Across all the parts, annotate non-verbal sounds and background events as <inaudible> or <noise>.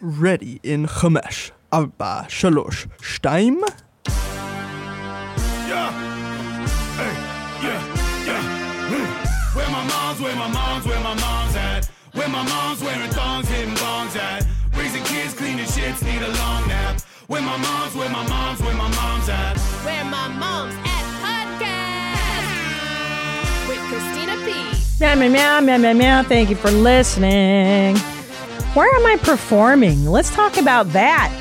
ready in خمس أربعة shalosh, steim. Yeah. Hey. Yeah. Yeah. Where my mom's, where my mom's, where my mom's at. Where my mom's wearing thongs, hitting bongs at. Raising kids, cleaning shits, need a long nap. Where my mom's, where my mom's, where my mom's at. Where my mom's at podcast with Christina P. Meow, meow, meow, meow, meow, meow. Thank you for listening. Where am I performing? Let's talk about that.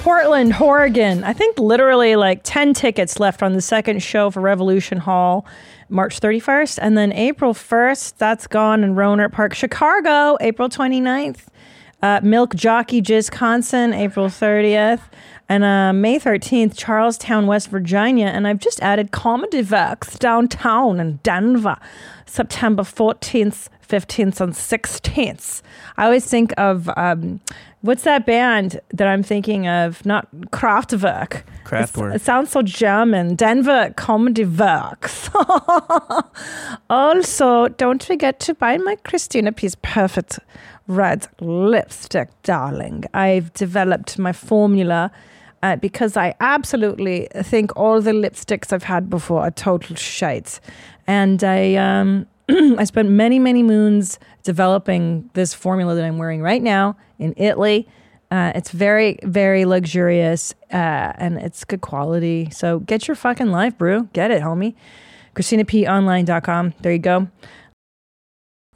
Portland, Oregon. I think literally like 10 tickets left on the second show for Revolution Hall, March 31st. And then April 1st, that's gone in Rohnert Park. Chicago, April 29th. Uh, Milk Jockey, Wisconsin, April 30th. And uh, May 13th, Charlestown, West Virginia. And I've just added Comedy Vex downtown in Denver, September 14th, 15th, and 16th. I always think of um, what's that band that I'm thinking of? Not Kraftwerk. Kraftwerk. It sounds so German. Denver Comedy Works. <laughs> also, don't forget to buy my Christina P's Perfect Red Lipstick, darling. I've developed my formula uh, because I absolutely think all the lipsticks I've had before are total shite. And I, um, <clears throat> I spent many, many moons developing this formula that I'm wearing right now in Italy. Uh, it's very, very luxurious uh, and it's good quality. So get your fucking life, brew. Get it, homie. ChristinaPOnline.com. There you go.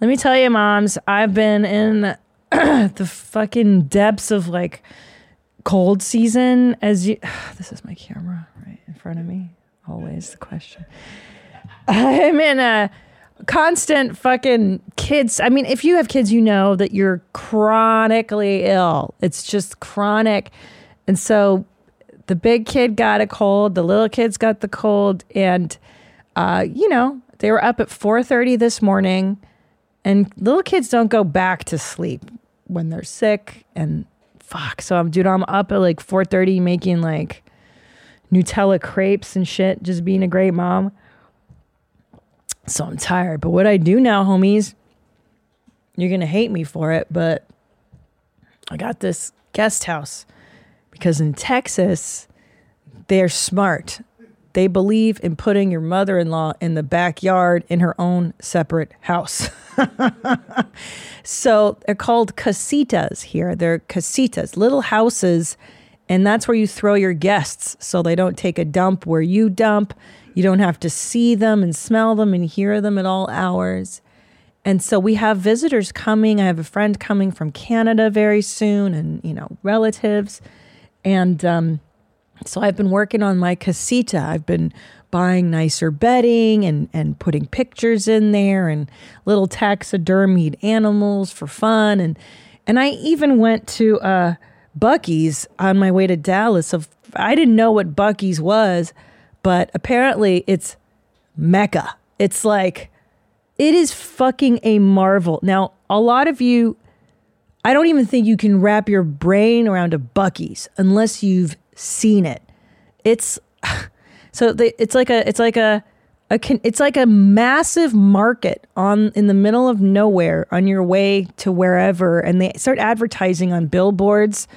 Let me tell you, moms, I've been in <clears throat> the fucking depths of like cold season. As you, <sighs> this is my camera right in front of me. Always the question. I'm in a constant fucking kids. I mean, if you have kids, you know that you're chronically ill. It's just chronic. And so the big kid got a cold, the little kids got the cold, and uh, you know, they were up at 4:30 this morning. And little kids don't go back to sleep when they're sick and fuck. So I'm dude, I'm up at like 4:30 making like Nutella crepes and shit, just being a great mom. So I'm tired. But what I do now, homies, you're to hate me for it, but I got this guest house because in Texas, they're smart. They believe in putting your mother in law in the backyard in her own separate house. <laughs> so they're called casitas here. They're casitas, little houses, and that's where you throw your guests so they don't take a dump where you dump. You don't have to see them and smell them and hear them at all hours. And so we have visitors coming. I have a friend coming from Canada very soon and, you know, relatives. And um, so I've been working on my casita. I've been buying nicer bedding and, and putting pictures in there and little taxidermied animals for fun. And, and I even went to uh, Buc-ee's on my way to Dallas. Of I didn't know what Buc-ee's was, but apparently it's Mecca. It's like, it is fucking a marvel. Now, a lot of you, I don't even think you can wrap your brain around a Buc-ee's unless you've seen it. It's <laughs> so they, it's like a it's like a, a it's like a massive market on in the middle of nowhere on your way to wherever, and they start advertising on billboards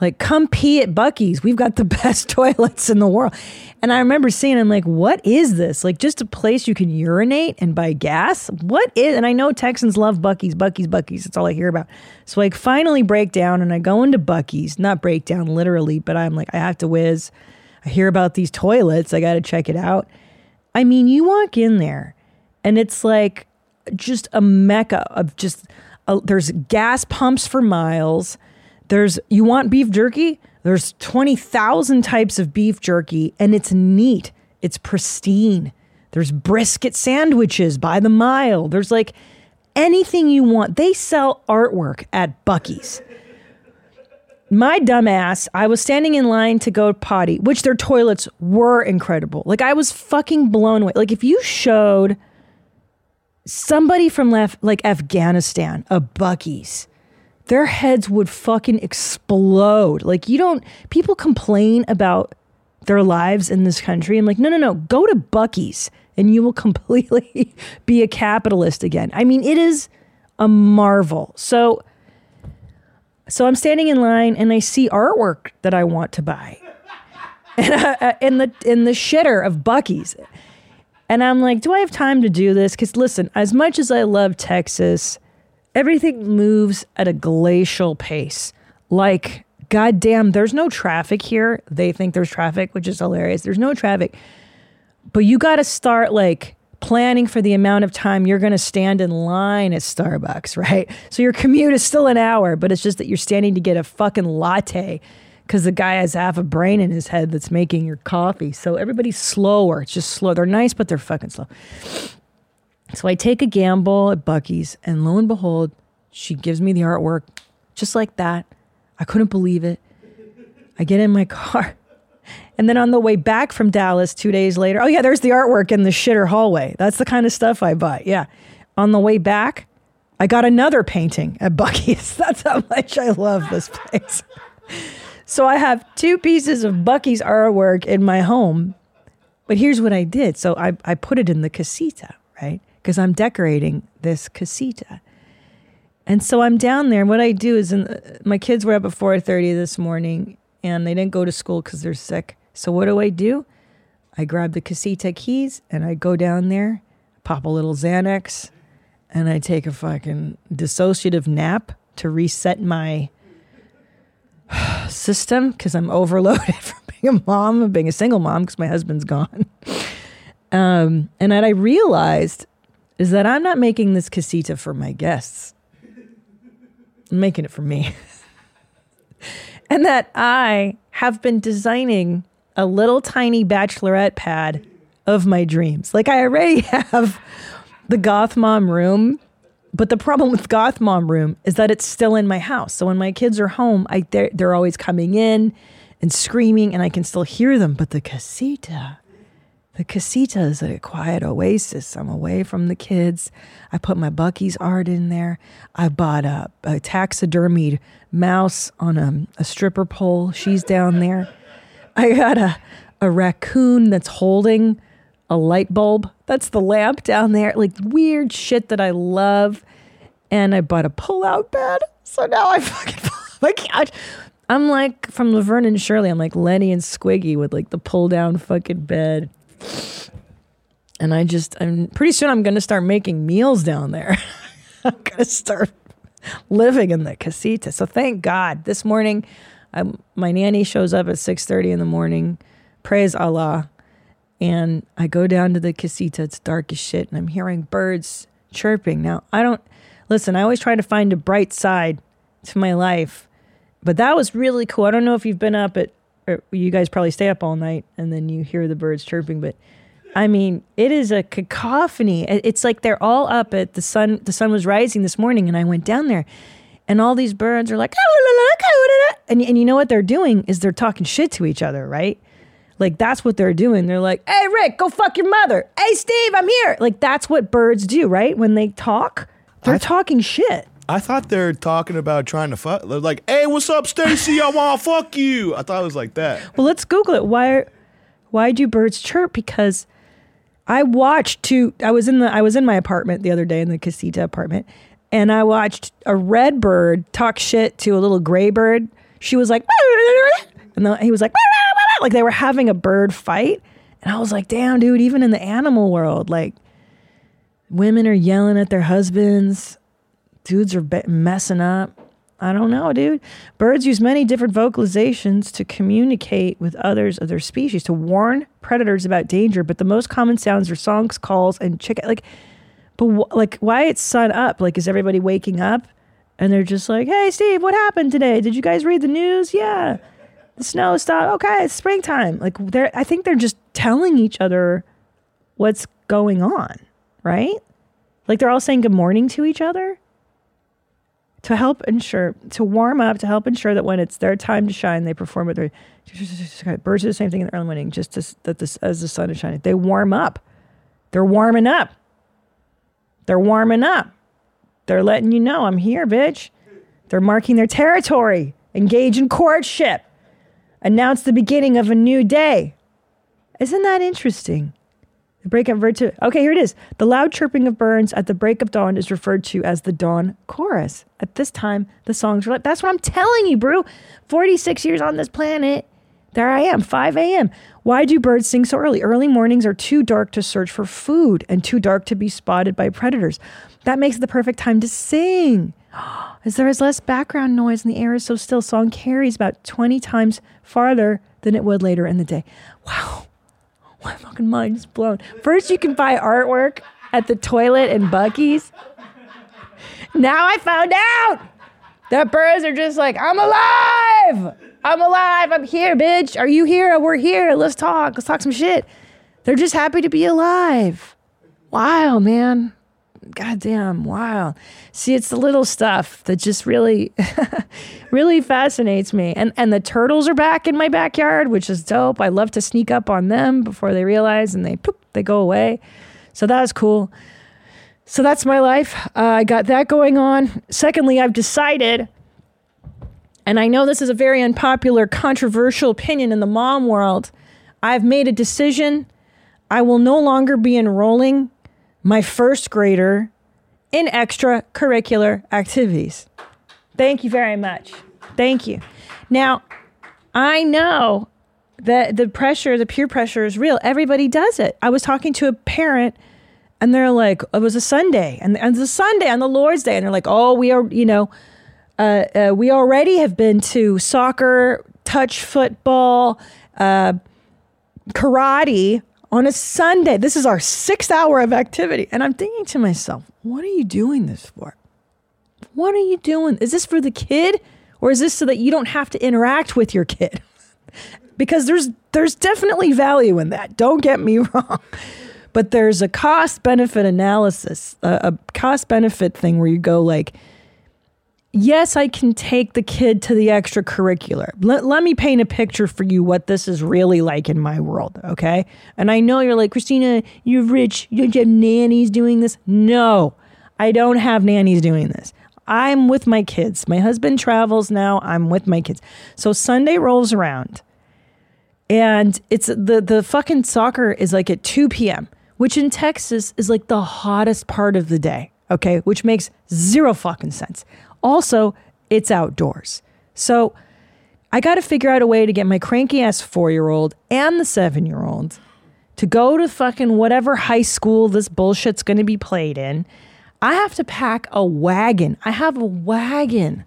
like come pee at Buc-ee's. We've got the <laughs> best toilets in the world. And I remember seeing, I'm like, what is this? Like just a place you can urinate and buy gas? What is, and I know Texans love Buc-ee's, Buc-ee's, Buc-ee's. That's all I hear about. So I finally break down and I go into Buc-ee's, not break down literally, but I'm like, I have to whiz. I hear about these toilets. I got to check it out. I mean, you walk in there and it's like just a mecca of just, uh, there's gas pumps for miles. There's you want beef jerky? There's 20,000 types of beef jerky and it's neat. It's pristine. There's brisket sandwiches by the mile. There's like anything you want. They sell artwork at Buc-ee's. My dumbass, I was standing in line to go potty, which their toilets were incredible. Like I was fucking blown away. Like if you showed somebody from left like Afghanistan a Buc-ee's, their heads would fucking explode. Like you don't people complain about their lives in this country. I'm like, no, no, no, go to Buc-ee's and you will <laughs> completely be a capitalist again. I mean, it is a marvel. So So I'm standing in line and I see artwork that I want to buy. <laughs> And I, in the in the shitter of Buc-ee's. And I'm like, do I have time to do this? Cuz listen, as much as I love Texas, everything moves at a glacial pace. Like goddamn, there's no traffic here. They think there's traffic, which is hilarious. There's no traffic. But you got to start like planning for the amount of time you're going to stand in line at Starbucks, <laughs> right? So your commute is still an hour, but it's just that you're standing to get a fucking latte because the guy has half a brain in his head that's making your coffee. So everybody's slower. It's just slow. They're nice, but they're fucking slow. So I take a gamble at Buc-ee's, and lo and behold, she gives me the artwork just like that. I couldn't believe it. I get in my <laughs> car. And then on the way back from Dallas two days later, oh, yeah, there's the artwork in the shitter hallway. That's the kind of stuff I buy. Yeah. On the way back, I got another painting at Buc-ee's. <laughs> That's how much I love this place. So I have two pieces of Buc-ee's artwork in my home. But here's what I did. So I, I put it in the casita, right? Because I'm decorating this casita. And so I'm down there. And what I do is, in, my kids were up at 4:30 this morning, and they didn't go to school because they're sick. So what do I do? I grab the casita keys and I go down there, pop a little Xanax, and I take a fucking dissociative nap to reset my <sighs> system because I'm overloaded <laughs> from being a mom and being a single mom because my husband's gone. <laughs> Um, and I realized is that I'm not making this casita for my guests. I'm making it for me. <laughs> and that I have been designing a little tiny bachelorette pad of my dreams. Like I already <laughs> have the goth mom room, but the problem with goth mom room is that it's still in my house. So when my kids are home, I they're, they're always coming in and screaming and I can still hear them, but the casita the casita is a quiet oasis. I'm away from the kids. I put my Buc-ee's art in there. I bought a, a taxidermied mouse on a, a stripper pole. She's down there. I got a, a raccoon that's holding a light bulb. That's the lamp down there. Like weird shit that I love. And I bought a pull out bed. So now I <laughs> fucking my couch. I'm like from Laverne and Shirley. I'm like Lenny and Squiggy with like the pull down fucking bed. And I just, I'm pretty soon I'm going to start making meals down there. <laughs> I'm going to start living in the casita. So thank God. This morning, I'm, my nanny shows up at 6.30 in the morning. Praise Allah. And I go down to the casita. It's dark as shit. And I'm hearing birds chirping. Now, I don't, listen, I always try to find a bright side to my life. But that was really cool. I don't know if you've been up at, you guys probably stay up all night and then you hear the birds chirping. But I mean, it is a cacophony. It's like they're all up at the sun. The sun was rising this morning, and I went down there, and all these birds are like, ah, and and you know what they're doing is they're talking shit to each other, right? Like that's what they're doing. They're like, "Hey Rick, go fuck your mother." "Hey Steve, I'm here." Like that's what birds do, right? When they talk, they're talking shit. I thought they're talking about trying to fuck. They're like, "Hey, what's up, Stacy? I want to fuck you." I thought it was like that. Well, let's Google it. Why? Why do birds chirp? Because I watched two. I was in the. I was in my apartment the other day in the casita apartment, and I watched a red bird talk shit to a little gray bird. She was like, <laughs> and he was like, <laughs> like they were having a bird fight, and I was like, damn, dude. Even in the animal world, like women are yelling at their husbands, dudes are be- messing up. I don't know, dude. Birds use many different vocalizations to communicate with others of their species to warn predators about danger. But the most common sounds are songs, calls, and chicken. Like, but like, why it's sun up? Like, is everybody waking up? And they're just like, "Hey, Steve, what happened today? Did you guys read the news? Yeah, the snow stopped. Okay, it's springtime." Like, they're. I think they're just telling each other what's going on, right? Like they're all saying good morning to each other to help ensure to warm up to help ensure that when it's their time to shine they perform at their birds do the same thing in the early morning just as, that this as the sun is shining. They warm up. They're warming up. They're warming up. They're letting you know i'm here bitch. They're marking their territory. Engage in courtship. Announce the beginning of a new day. Isn't that interesting The break of to okay, here it is. The loud chirping of birds at the break of dawn is referred to as the dawn chorus. At this time, the songs are like that's what I'm telling you, bro. 46 years on this planet. There I am, 5 a.m. Why do birds sing so early? Early mornings are too dark to search for food and too dark to be spotted by predators. That makes it the perfect time to sing. <gasps> As there is less background noise and the air is so still, song carries about 20 times farther than it would later in the day. Wow. My fucking mind is blown. First, you can buy artwork at the toilet and Buc-ee's. Now I found out that birds are just like, I'm alive. I'm alive. I'm here, bitch. Are you here? We're here. Let's talk. Let's talk some shit. They're just happy to be alive. Wow, man. Goddamn, wow. See, it's the little stuff that just really, <laughs> really fascinates me. And and the turtles are back in my backyard, which is dope. I love to sneak up on them before they realize and they poop, they go away. So that was cool. So that's my life. Uh, I got that going on. Secondly, I've decided, and I know this is a very unpopular, controversial opinion in the mom world. I've made a decision. I will no longer be enrolling my first grader in extracurricular activities. Thank you very much. Thank you. Now, I know that the pressure, the peer pressure is real. Everybody does it. I was talking to a parent and they're like, it was a Sunday and, and it's a Sunday on the Lord's Day. And they're like, oh, we are, you know, uh, uh, we already have been to soccer, touch football, uh, karate on a Sunday. This is our sixth hour of activity. And I'm thinking to myself, what are you doing this for? What are you doing? Is this for the kid or is this so that you don't have to interact with your kid? <laughs> because there's there's definitely value in that. Don't get me <laughs> wrong. But there's a cost benefit analysis, a, a cost benefit thing where you go like yes, I can take the kid to the extracurricular. Let, let me paint a picture for you what this is really like in my world, okay? And I know you're like, Christina, you're rich. You have nannies doing this. No, I don't have nannies doing this. I'm with my kids. My husband travels now. I'm with my kids. So Sunday rolls around and it's the the fucking soccer is like at 2 p.m., which in Texas is like the hottest part of the day, okay? Which makes zero fucking sense. Also, it's outdoors. So I got to figure out a way to get my cranky ass four year old and the seven year old to go to fucking whatever high school this bullshit's going to be played in. I have to pack a wagon. I have a wagon,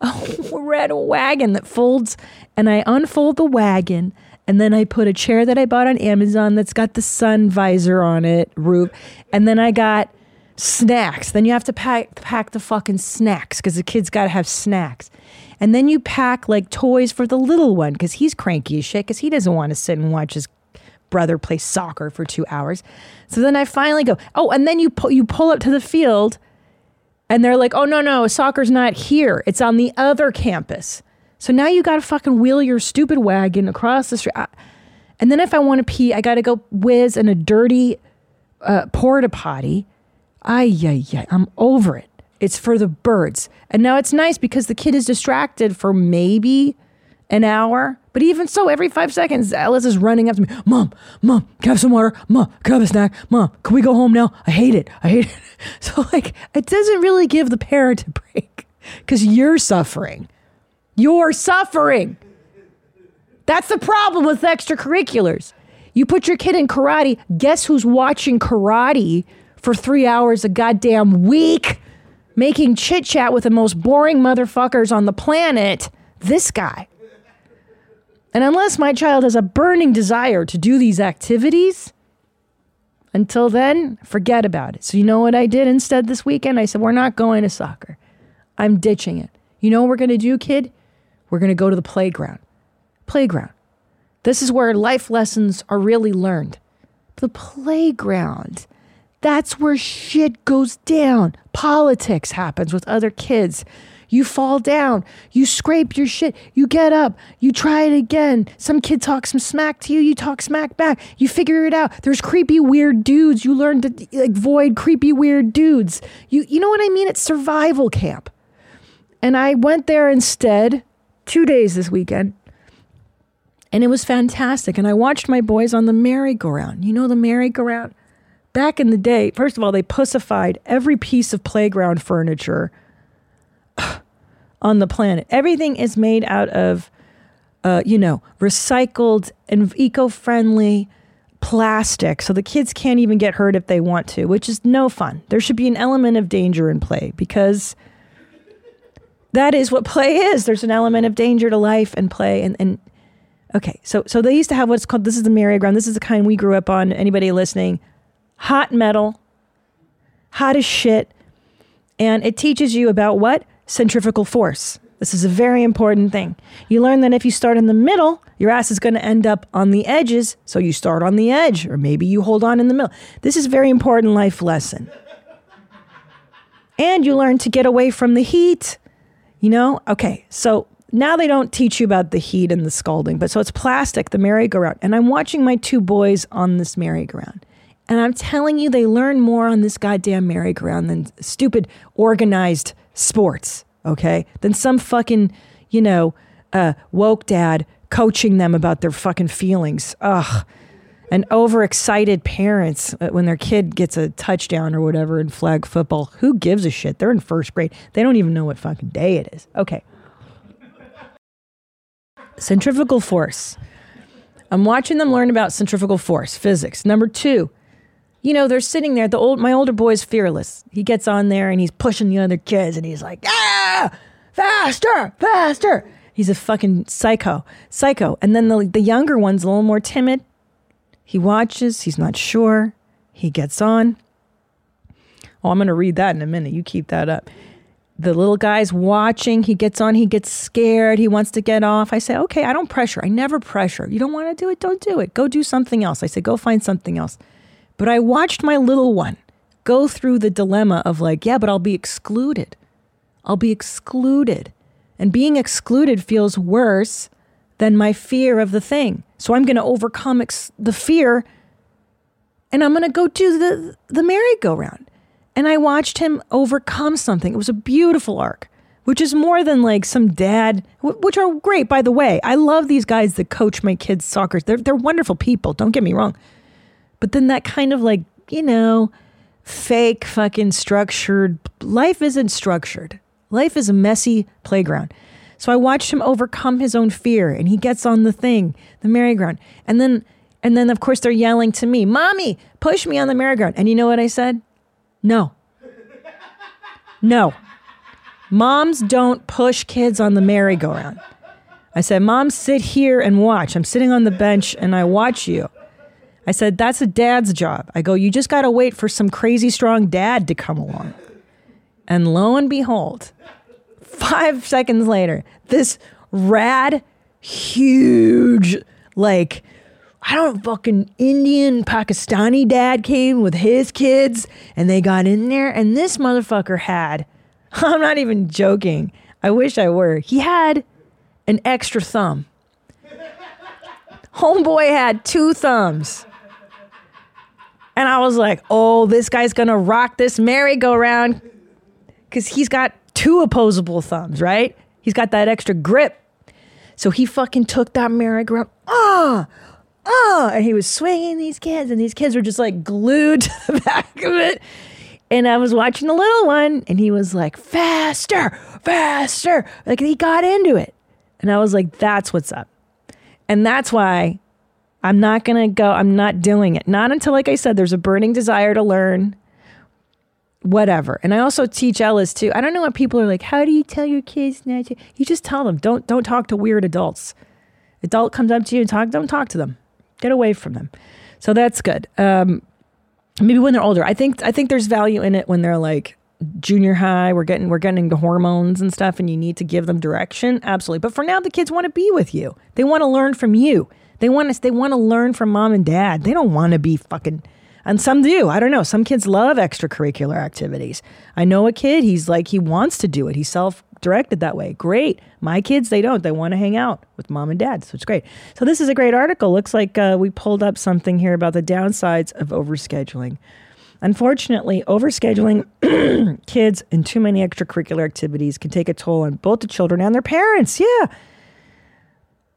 a <laughs> red wagon that folds, and I unfold the wagon. And then I put a chair that I bought on Amazon that's got the sun visor on it, roof. And then I got snacks. Then you have to pack pack the fucking snacks because the kid's got to have snacks. And then you pack like toys for the little one because he's cranky as shit because he doesn't want to sit and watch his brother play soccer for two hours. So then I finally go, oh, and then you pull you pull up to the field, and they're like, oh no no, soccer's not here. It's on the other campus. So now you got to fucking wheel your stupid wagon across the street. I- And then if I want to pee, I got to go whiz in a dirty uh, porta potty. Ay, ay, ay. I'm over it. It's for the birds. And now it's nice because the kid is distracted for maybe an hour. But even so, every five seconds, Alice is running up to me. Mom, mom, can I have some water? Mom, can I have a snack? Mom, can we go home now? I hate it. I hate it. <laughs> So, like, it doesn't really give the parent a break <laughs> because you're suffering. You're suffering. That's the problem with extracurriculars. You put your kid in karate, guess who's watching karate for three hours a goddamn week, making chit chat with the most boring motherfuckers on the planet? This guy. And unless my child has a burning desire to do these activities, until then, forget about it. So, you know what I did instead this weekend? I said, We're not going to soccer. I'm ditching it. You know what we're going to do, kid? We're going to go to the playground. Playground. This is where life lessons are really learned. The playground. That's where shit goes down. Politics happens with other kids. You fall down, you scrape your shit, you get up, you try it again. Some kid talks some smack to you, you talk smack back. You figure it out. There's creepy weird dudes. You learn to avoid creepy weird dudes. You you know what I mean? It's survival camp. And I went there instead 2 days this weekend. And it was fantastic. And I watched my boys on the merry-go-round. You know the merry-go-round? Back in the day, first of all, they pussified every piece of playground furniture on the planet. Everything is made out of, uh, you know, recycled and eco-friendly plastic, so the kids can't even get hurt if they want to, which is no fun. There should be an element of danger in play because that is what play is. There's an element of danger to life and play, and and okay, so so they used to have what's called this is the merry-go-round. This is the kind we grew up on. Anybody listening? Hot metal, hot as shit, and it teaches you about what centrifugal force. This is a very important thing. You learn that if you start in the middle, your ass is going to end up on the edges. So you start on the edge, or maybe you hold on in the middle. This is very important life lesson. And you learn to get away from the heat. You know? Okay, so now they don't teach you about the heat and the scalding, but so it's plastic, the merry-go-round. And I'm watching my two boys on this merry-go-round. And I'm telling you, they learn more on this goddamn merry-go-round than stupid organized sports, okay? Than some fucking, you know, uh, woke dad coaching them about their fucking feelings. Ugh. And overexcited parents uh, when their kid gets a touchdown or whatever in flag football. Who gives a shit? They're in first grade. They don't even know what fucking day it is. Okay. Centrifugal force. I'm watching them learn about centrifugal force, physics. Number two, you know, they're sitting there. The old, my older boy's fearless. He gets on there and he's pushing the other kids, and he's like, "Ah, faster, faster!" He's a fucking psycho, psycho. And then the the younger one's a little more timid. He watches. He's not sure. He gets on. Oh, I'm going to read that in a minute. You keep that up. The little guy's watching. He gets on. He gets scared. He wants to get off. I say, okay, I don't pressure. I never pressure. You don't want to do it? Don't do it. Go do something else. I say, go find something else. But I watched my little one go through the dilemma of like, yeah, but I'll be excluded. I'll be excluded. And being excluded feels worse than my fear of the thing. So I'm going to overcome ex- the fear and I'm going to go do the the merry-go-round. And I watched him overcome something. It was a beautiful arc, which is more than like some dad, which are great by the way. I love these guys that coach my kids soccer. They're they're wonderful people. Don't get me wrong. But then that kind of like you know, fake fucking structured life isn't structured. Life is a messy playground. So I watched him overcome his own fear and he gets on the thing, the merry-go-round. And then and then of course they're yelling to me, "Mommy, push me on the merry-go-round." And you know what I said? No. No. Moms don't push kids on the merry-go-round. I said, "Mom, sit here and watch. I'm sitting on the bench and I watch you." I said, "That's a dad's job." I go, "You just got to wait for some crazy strong dad to come along." And lo and behold, five seconds later, this rad, huge, like, I don't fucking Indian Pakistani dad came with his kids and they got in there. And this motherfucker had, <laughs> I'm not even joking. I wish I were. He had an extra thumb. Homeboy had two thumbs. And I was like, oh, this guy's gonna rock this merry-go-round because he's got two opposable thumbs, right? He's got that extra grip. So he fucking took that merry-go-round, ah, ah, and he was swinging these kids, and these kids were just like glued <laughs> to the back of it. And I was watching the little one, and he was like, faster, faster. Like he got into it. And I was like, that's what's up. And that's why I'm not going to go, I'm not doing it. Not until, like I said, there's a burning desire to learn whatever. And I also teach Ellis too. I don't know what people are like. How do you tell your kids not to? You just tell them. Don't don't talk to weird adults. Adult comes up to you and talk. Don't talk to them. Get away from them. So that's good. Um, maybe when they're older. I think I think there's value in it when they're like junior high. We're getting we're getting into hormones and stuff, and you need to give them direction. Absolutely. But for now, the kids want to be with you. They want to learn from you. They want to they want to learn from mom and dad. They don't want to be fucking and some do. I don't know. Some kids love extracurricular activities. I know a kid, he's like, he wants to do it. He's self directed that way. Great. My kids, they don't. They want to hang out with mom and dad. So it's great. So this is a great article. Looks like uh, we pulled up something here about the downsides of overscheduling. Unfortunately, overscheduling <clears throat> kids in too many extracurricular activities can take a toll on both the children and their parents. Yeah.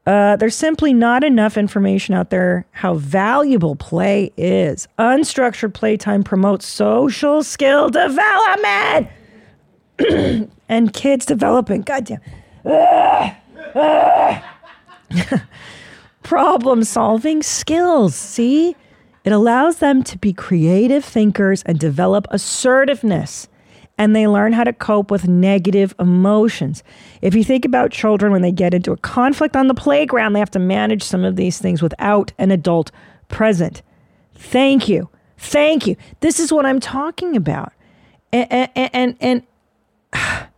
Uh, there's simply not enough information out there how valuable play is. Unstructured playtime promotes social skill development <clears throat> and kids developing. Goddamn. <laughs> Problem solving skills. See? It allows them to be creative thinkers and develop assertiveness. And they learn how to cope with negative emotions. If you think about children when they get into a conflict on the playground, they have to manage some of these things without an adult present. Thank you. Thank you. This is what I'm talking about. And and and <sighs> and,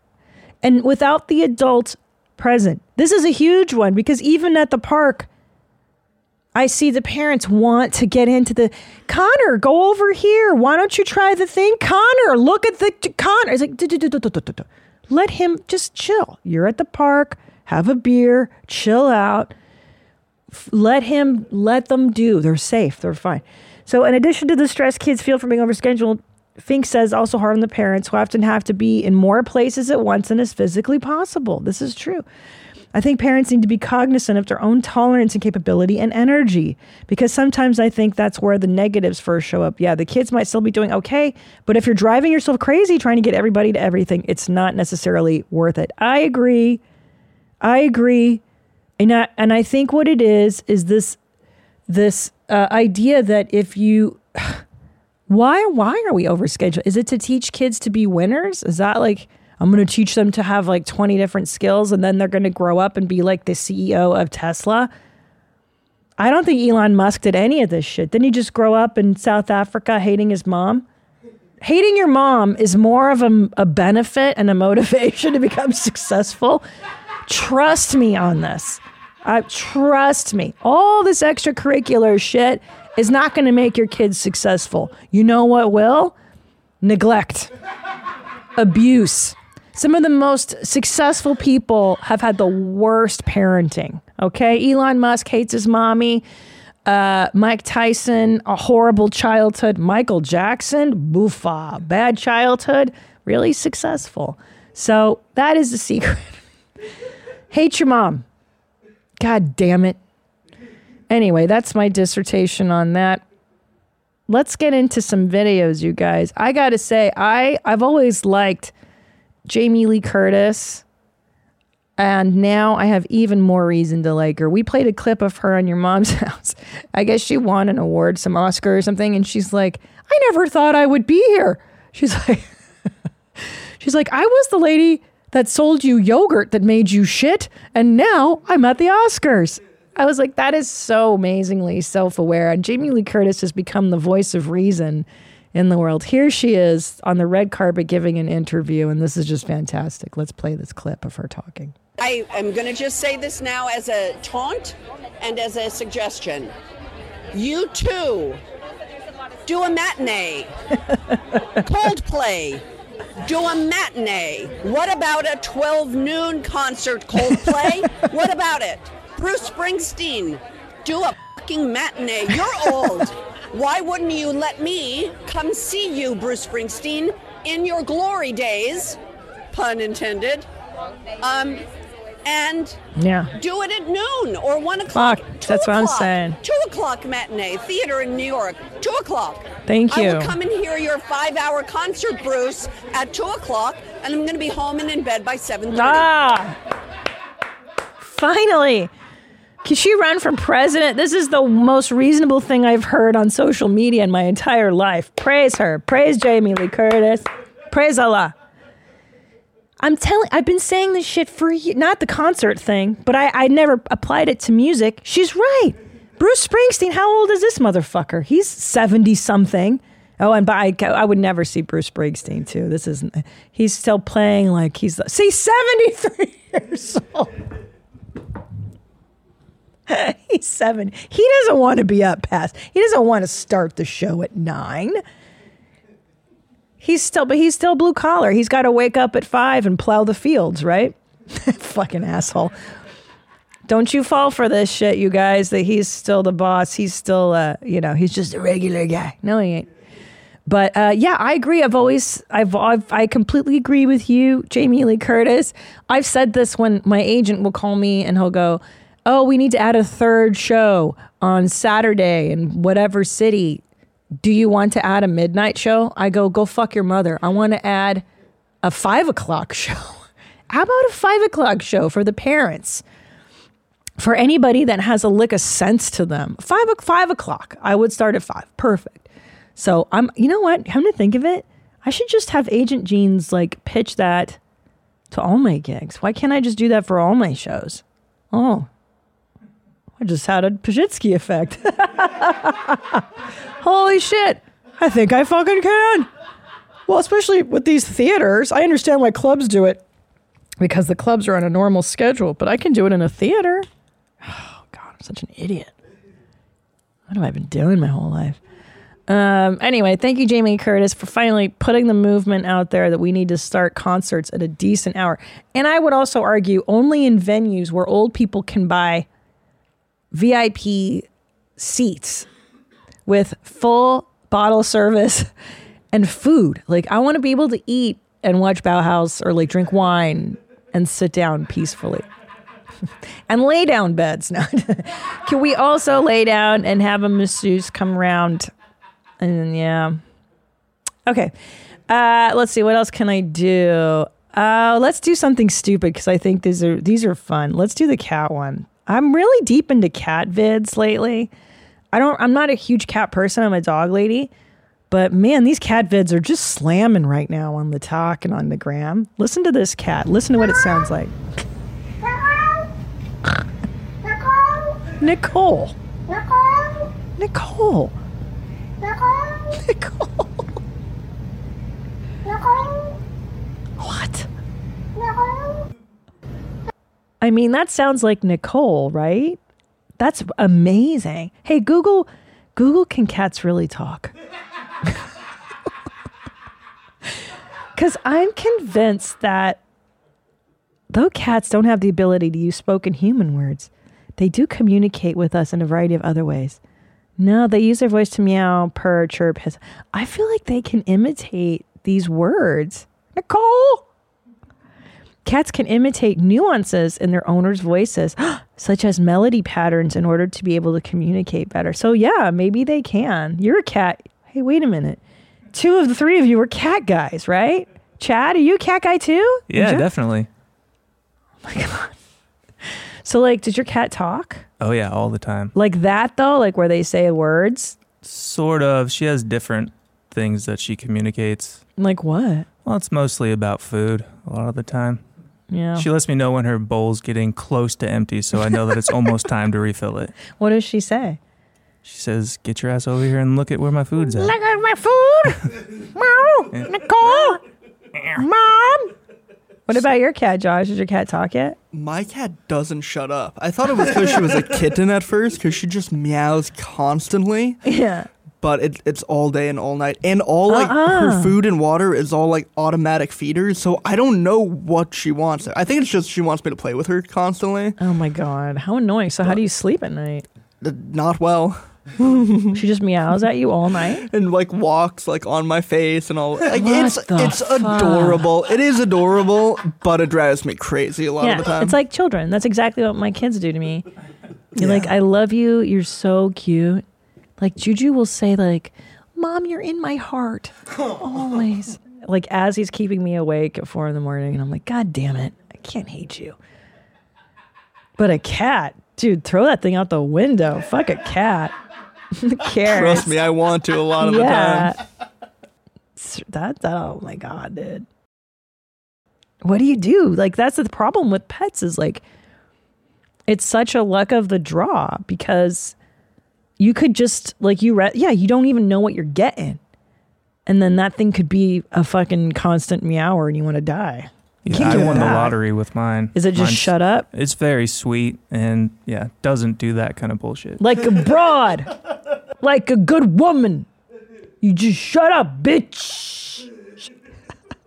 and without the adult present. This is a huge one because even at the park I see the parents want to get into the Connor, go over here. Why don't you try the thing? Connor, look at the Connor. It's like, let him just chill. You're at the park, have a beer, chill out. Let him, let them do. They're safe. They're fine. So, in addition to the stress kids feel from being overscheduled, Fink says also hard on the parents who often have to be in more places at once than is physically possible. This is true. I think parents need to be cognizant of their own tolerance and capability and energy because sometimes I think that's where the negatives first show up. Yeah, the kids might still be doing okay, but if you're driving yourself crazy trying to get everybody to everything, it's not necessarily worth it. I agree. I agree. And I, and I think what it is is this this uh, idea that if you <sighs> why why are we overscheduled? Is it to teach kids to be winners? Is that like I'm going to teach them to have like 20 different skills and then they're going to grow up and be like the CEO of Tesla? I don't think Elon Musk did any of this shit. Didn't he just grow up in South Africa hating his mom? Hating your mom is more of a, a benefit and a motivation to become <laughs> successful. Trust me on this. Uh, trust me. All this extracurricular shit is not going to make your kids successful. You know what will? Neglect, abuse. Some of the most successful people have had the worst parenting. Okay. Elon Musk hates his mommy. Uh, Mike Tyson, a horrible childhood. Michael Jackson, boofa, bad childhood, really successful. So that is the secret. <laughs> Hate your mom. God damn it. Anyway, that's my dissertation on that. Let's get into some videos, you guys. I got to say, I I've always liked Jamie Lee Curtis. And now I have even more reason to like her. We played a clip of her on your mom's <laughs> house. I guess she won an award, some Oscar or something, and she's like, "I never thought I would be here." She's <laughs> like, "She's like, I was the lady that sold you yogurt that made you shit, and now I'm at the Oscars." I was like, "That is so amazingly self-aware." And Jamie Lee Curtis has become the voice of reason in the world. Here she is on the red carpet giving an interview, and this is just fantastic. Let's play this clip of her talking. I am going to just say this now as a taunt and as a suggestion. You too do a matinee. <laughs> Coldplay. Do a matinee. What about a 12 noon concert, Coldplay? <laughs> what about it? Bruce Springsteen. Do a fucking matinee. You're old. Why wouldn't you let me come see you, Bruce Springsteen, in your glory days? Pun intended. Um, and Yeah. do it at noon or one o'clock. Fuck, that's what I'm saying. Two o'clock matinee theater in New York. Two o'clock. Thank you. I will come and hear your five-hour concert, Bruce, at two o'clock, and I'm going to be home and in bed by seven thirty. Ah! Finally! Can she run for president? This is the most reasonable thing I've heard on social media in my entire life. Praise her. Praise Jamie Lee Curtis. Praise Allah. I'm telling, I've been saying this shit for not the concert thing, but I, I never applied it to music. She's right. Bruce Springsteen, how old is this motherfucker? He's 70 something. Oh, and by I, would never see Bruce Springsteen too. This isn't, he's still playing like he's, see, 73 <laughs> years old. <laughs> he's seven. He doesn't want to be up past, he doesn't want to start the show at nine. He's still, but he's still blue collar. He's got to wake up at five and plow the fields, right? <laughs> Fucking asshole. Don't you fall for this shit, you guys, that he's still the boss. He's still, uh, you know, he's just a regular guy. No, he ain't. But uh, yeah, I agree. I've always, I've, I've, I completely agree with you, Jamie Lee Curtis. I've said this when my agent will call me and he'll go, oh, we need to add a third show on Saturday in whatever city. Do you want to add a midnight show? I go, go fuck your mother. I want to add a five o'clock <laughs> show. How about a five o'clock show for the parents? For anybody that has a lick of sense to them, five five o'clock. I would start at five. Perfect. So I'm. You know what? Come to think of it, I should just have Agent Jeans like pitch that to all my gigs. Why can't I just do that for all my shows? Oh, I just had a Pajitsky effect. <laughs> Holy shit. I think I fucking can. Well, especially with these theaters, I understand why clubs do it because the clubs are on a normal schedule, but I can do it in a theater. Oh, God, I'm such an idiot. What have I been doing my whole life? Um, anyway, thank you, Jamie Curtis, for finally putting the movement out there that we need to start concerts at a decent hour. And I would also argue only in venues where old people can buy VIP seats with full bottle service and food. Like, I want to be able to eat and watch Bauhaus or like drink wine and sit down peacefully <laughs> and lay down beds. <laughs> Now, can we also lay down and have a masseuse come around? And yeah. Okay. Uh, let's see. What else can I do? Uh, let's do something stupid because I think these are these are fun. Let's do the cat one. I'm really deep into cat vids lately. I don't. I'm not a huge cat person. I'm a dog lady. But man, these cat vids are just slamming right now on the talk and on the gram. Listen to this cat. Listen to what it sounds like. Nicole. Nicole. Nicole. Nicole. Nicole. What? I mean, that sounds like Nicole, right? That's amazing. Hey, Google, Google, can cats really talk? <laughs> Because I'm convinced that though cats don't have the ability to use spoken human words, they do communicate with us in a variety of other ways. No, they use their voice to meow, purr, chirp, hiss. I feel like they can imitate these words. Nicole! Cats can imitate nuances in their owners' voices, <gasps> such as melody patterns, in order to be able to communicate better. So, yeah, maybe they can. You're a cat. Hey, wait a minute. Two of the three of you were cat guys, right? Chad, are you a cat guy too? Yeah, definitely. Oh <laughs> so, like, did your cat talk? Oh yeah, all the time. Like that, though? Like where they say words? Sort of. She has different things that she communicates. Like what? Well, it's mostly about food a lot of the time. Yeah. She lets me know when her bowl's getting close to empty, so I know that it's almost <laughs> time to refill it. what does she say? She says, "Get your ass over here and look at where my food's at." Look at my food. <laughs> Meow. Nicole. Mom. What about your cat, Josh? Does your cat talk yet? My cat doesn't shut up. I thought it was because she was a kitten at first, because she just meows constantly. <laughs> Yeah. But it, it's all day and all night, and all like Uh-uh. her food and water is all like automatic feeders. So I don't know what she wants. I think it's just she wants me to play with her constantly. Oh my god, how annoying! So how do you sleep at night? Uh, Not well, <laughs> She just meows at you all night. <laughs> and like walks like on my face and all. Like What it's it's fuck? adorable. It is adorable, but it drives me crazy a lot of the time. it's like children. That's exactly what my kids do to me. You're Yeah. like, I love you. You're so cute. Like Juju will say, like, "Mom, you're in my heart <laughs> always." Like as he's keeping me awake at four in the morning, and I'm like, God damn it, I can't hate you. But a cat, dude, throw that thing out the window. Fuck a cat. <laughs> Who cares? Trust me, I want to a lot of the yeah. time. S- That, that, oh my God, dude. What do you do? Like, that's the problem with pets is like, it's such a luck of the draw because you could just, like, you, read yeah, you don't even know what you're getting. And then that thing could be a fucking constant meower and you want to die. You Yeah, can't I won the lottery with mine. Is it just Mine's- shut up? It's very sweet and yeah, doesn't do that kind of bullshit. Like a broad, like a good woman. You just shut up, bitch.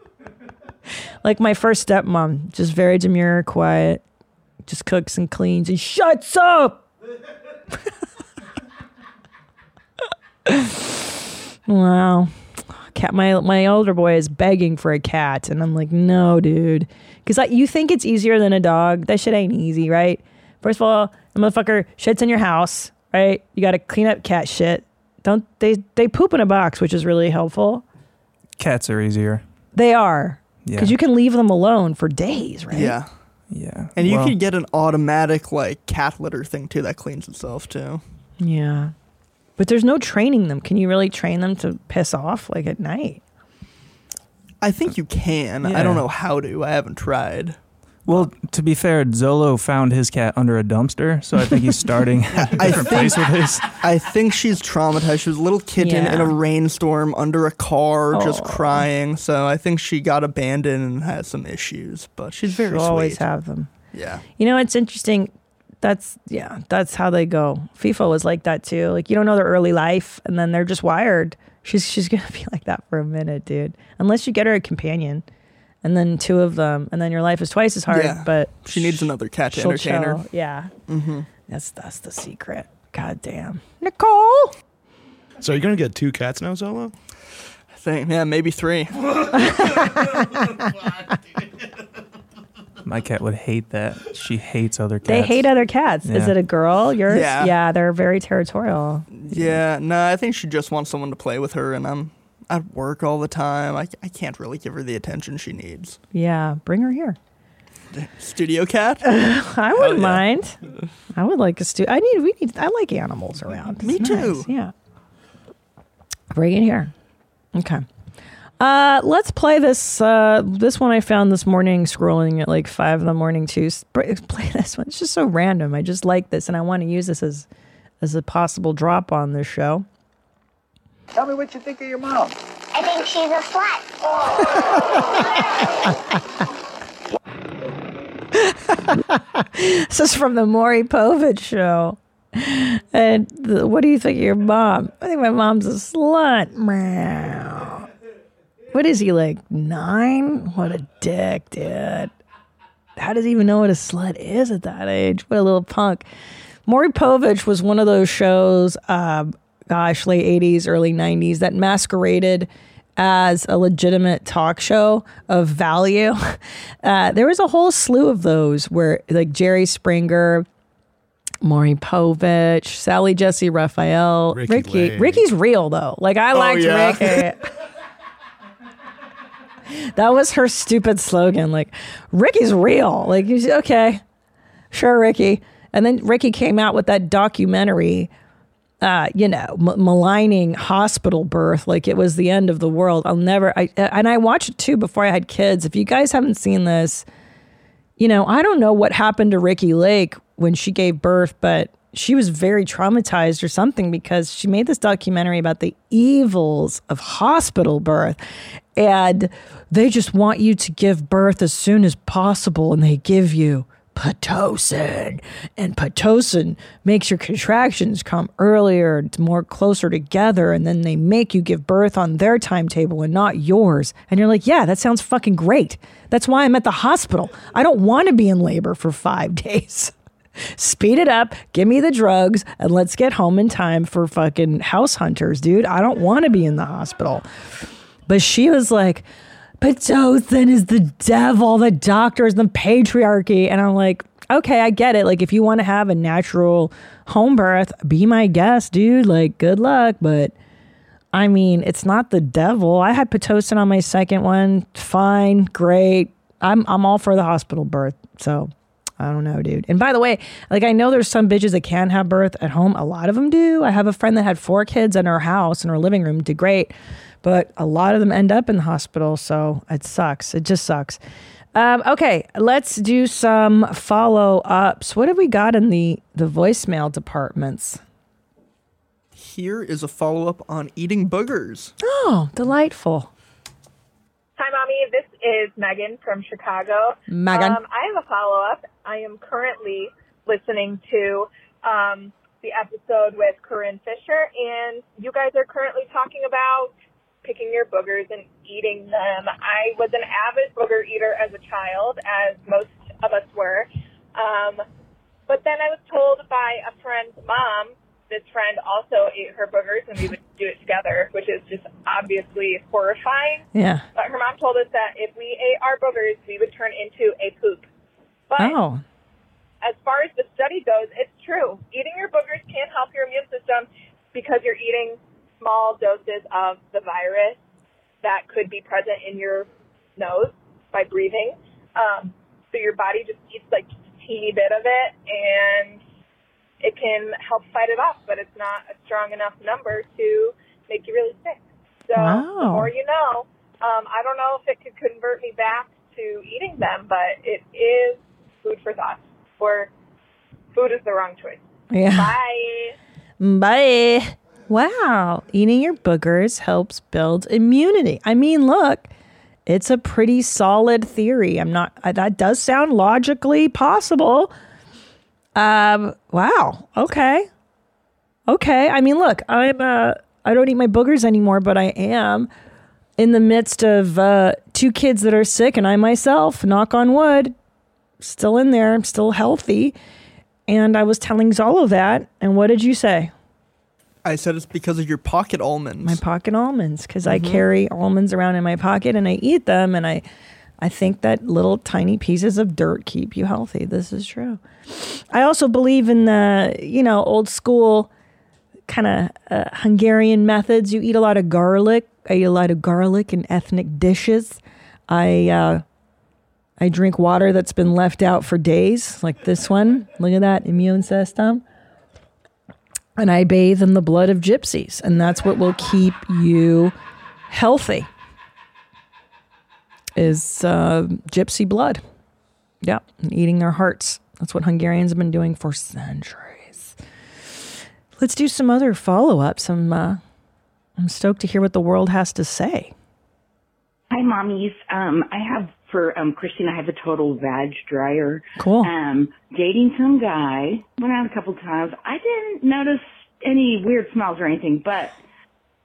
<laughs> like my first stepmom, just very demure, quiet, just cooks and cleans and shuts up. <laughs> wow. Cat, my my older boy is begging for a cat, and I'm like, no, dude, because like you think it's easier than a dog. That shit ain't easy, right? First of all, The motherfucker shits in your house, right? You got to clean up cat shit. Don't they? They poop in a box, which is really helpful. Cats are easier. They are Yeah. because you can leave them alone for days, right? Yeah. Yeah. And you Well, could get an automatic like cat litter thing too that cleans itself too. Yeah. But there's no training them. Can you really train them to piss off like at night? I think you can. I don't know how to. I haven't tried. Well, to be fair, Zolo found his cat under a dumpster, so I think he's <laughs> starting <laughs> at a I different think- place with his. I think she's traumatized. She was a little kitten in a rainstorm under a car, just crying. So I think she got abandoned and has some issues. But she's very You'll sweet. always have them. Yeah. You know, it's interesting. That's yeah, that's how they go. FIFA was like that too. Like you don't know their early life, and then they're just wired. She's she's gonna <laughs> be like that for a minute, dude. Unless you get her a companion, and then two of them, and then your life is twice as hard. Yeah. But She needs another cat to entertain her. chill. Yeah, mm-hmm. that's that's the secret. God damn, Nicole. So you're gonna get two cats now, Zolo? I think, yeah, maybe three. <laughs> <laughs> My cat would hate that. She hates other cats. They hate other cats. Is it a girl? Yours? Yeah. Yeah, they're very territorial. Yeah, no, I think she just wants someone to play with her, and I'm at work all the time. I, I can't really give her the attention she needs. Yeah, bring her here. Studio cat? <laughs> I wouldn't yeah. mind. I would like a stu. I need. We need. I like animals around. Me It's too. nice, Yeah. Bring it here. Okay. Uh, let's play this. Uh, this one I found this morning, scrolling at like five in the morning. Too. S- br- <laughs> Play this one. It's just so random. I just like this, and I want to use this as as a possible drop on this show. Tell me what you think of your mom. I think she's a slut. <laughs> This is from the Maury Povich show. And the, what do you think of your mom? I think my mom's a slut. Meow. What is he like? Nine? What a dick, dude. How does he even know what a slut is at that age? What a little punk. Maury Povich was one of those shows, um, gosh, late 80s, early 90s, that masqueraded as a legitimate talk show of value. <laughs> Uh, there was a whole slew of those where, like, Jerry Springer, Maury Povich, Sally Jessy Raphael, Ricki Ricki. Ricki's real though. Like I liked yeah. Ricki. <laughs> that was her stupid slogan. Like Ricki's real. Like you okay, sure, Ricki. And then Ricki came out with that documentary. Uh, you know, m- maligning hospital birth like it was the end of the world. I'll never. I and I watched it too before I had kids. If you guys haven't seen this, you know, I don't know what happened to Ricki Lake when she gave birth, but she was very traumatized or something because she made this documentary about the evils of hospital birth. And they just want you to give birth as soon as possible, and they give you Pitocin. And Pitocin makes your contractions come earlier, it's more closer together, and then they make you give birth on their timetable and not yours. And you're like, yeah, that sounds fucking great. That's why I'm at the hospital. I don't want to be in labor for five <laughs> days. Speed it up, give me the drugs, and let's get home in time for fucking house hunters, dude. I don't want to be in the hospital. But she was like, Pitocin is the devil, the doctors, the patriarchy. And I'm like, okay, I get it. Like, if you want to have a natural home birth, be my guest, dude. Like, good luck. But I mean, it's not the devil. I had Pitocin on my second one. Fine, great. I'm I'm all for the hospital birth. So I don't know, dude. And by the way, like I know there's some bitches that can have birth at home. A lot of them do. I have a friend that had four kids in her house in her living room, did great, but a lot of them end up in the hospital. So it sucks. It just sucks. Um, okay, let's do some follow ups. What have we got in the the voicemail departments? Here is a follow up on eating boogers. Oh, delightful. Hi, Mommy. This is Megan from Chicago. Megan. Um, I have a follow up. I am currently listening to um, the episode with Corinne Fisher, and you guys are currently talking about picking your boogers and eating them. I was an avid booger eater as a child, as most of us were. Um, but then I was told by a friend's mom, this friend also ate her boogers, and we would do it together, which is just obviously horrifying. Yeah. But her mom told us that if we ate our boogers, we would turn into a poop. But Oh. as far as the study goes, it's true. Eating your boogers can help your immune system because you're eating small doses of the virus that could be present in your nose by breathing. Um, so your body just eats like a teeny bit of it and it can help fight it off, but it's not a strong enough number to make you really sick. So the Wow. more you know. Um, I don't know if it could convert me back to eating them, but it is food for thought. Or food is the wrong choice. Yeah. Bye. Bye. Wow. Eating your boogers helps build immunity. I mean, look, it's a pretty solid theory. I'm not, that does sound logically possible. Um, wow. Okay. Okay. I mean, look, I'm, uh, I don't eat my boogers anymore, but I am in the midst of uh, two kids that are sick, and I myself, knock on wood, still in there. I'm still healthy. And I was telling Zolo that. And what did you say? I said it's because of your pocket almonds. My pocket almonds, because I Mhm. carry almonds around in my pocket and I eat them. And I, I think that little tiny pieces of dirt keep you healthy. This is true. I also believe in the, you know, old school kind of uh, Hungarian methods. You eat a lot of garlic. I eat a lot of garlic in ethnic dishes. I uh, I drink water that's been left out for days, like this one. Look at that immune system. And I bathe in the blood of gypsies, and that's what will keep you healthy. Is uh, gypsy blood? Yeah, and eating their hearts. That's what Hungarians have been doing for centuries. Let's do some other follow ups. I'm, uh, I'm stoked to hear what the world has to say. Hi, mommies. Um, I have for um, Christine. I have a total vag dryer. Cool. Um, dating some guy. Went out a couple times. I didn't notice any weird smells or anything, but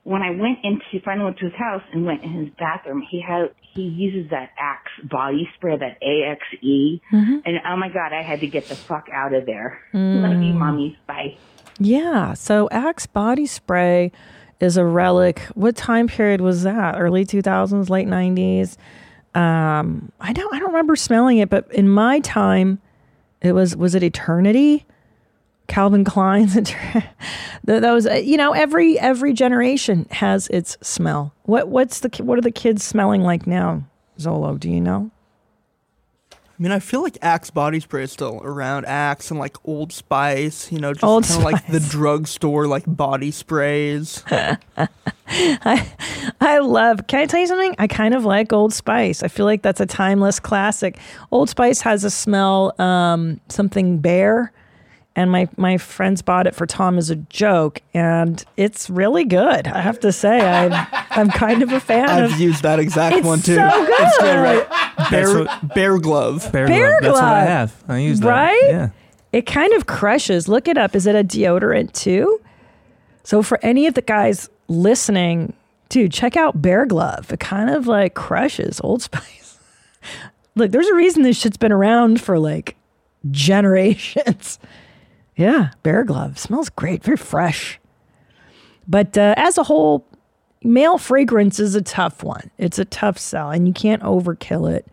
when I went into finally went to his house and went in his bathroom, he had he uses that Axe body spray, that AXE, Mhm. and oh my god, I had to get the fuck out of there. Love you, Mm. mommies. Bye. Yeah. So Axe body spray is a relic. What time period was that? Early 2000s, late 90s. Um, I don't I don't remember smelling it, but in my time, it was was it Eternity? Calvin Klein's <laughs> that uh, you know every every generation has its smell. What what's the what are the kids smelling like now? Zolo, do you know? I mean, I feel like Axe body spray is still around. Axe and like Old Spice, you know, just kind of like the drugstore like body sprays. <laughs> I I love. Can I tell you something? I kind of like Old Spice. I feel like that's a timeless classic. Old Spice has a smell, um, something bare, and my my friends bought it for Tom as a joke, and it's really good. I have to say, I'm I'm kind of a fan I've of. used that exact It's one too. so good. It's good, right? Bear, what- bear glove. Bear, Bear glove. That's what I have. I use that. Right? Yeah. It kind of crushes. Look it up. Is it a deodorant too? So for any of the guys listening, dude, check out Bear Glove. It kind of like crushes Old Spice. <laughs> Look, there's a reason this shit's been around for like generations. Yeah, Bear Glove smells great, very fresh. But uh, as a whole, male fragrance is a tough one. It's a tough sell, and you can't overkill it.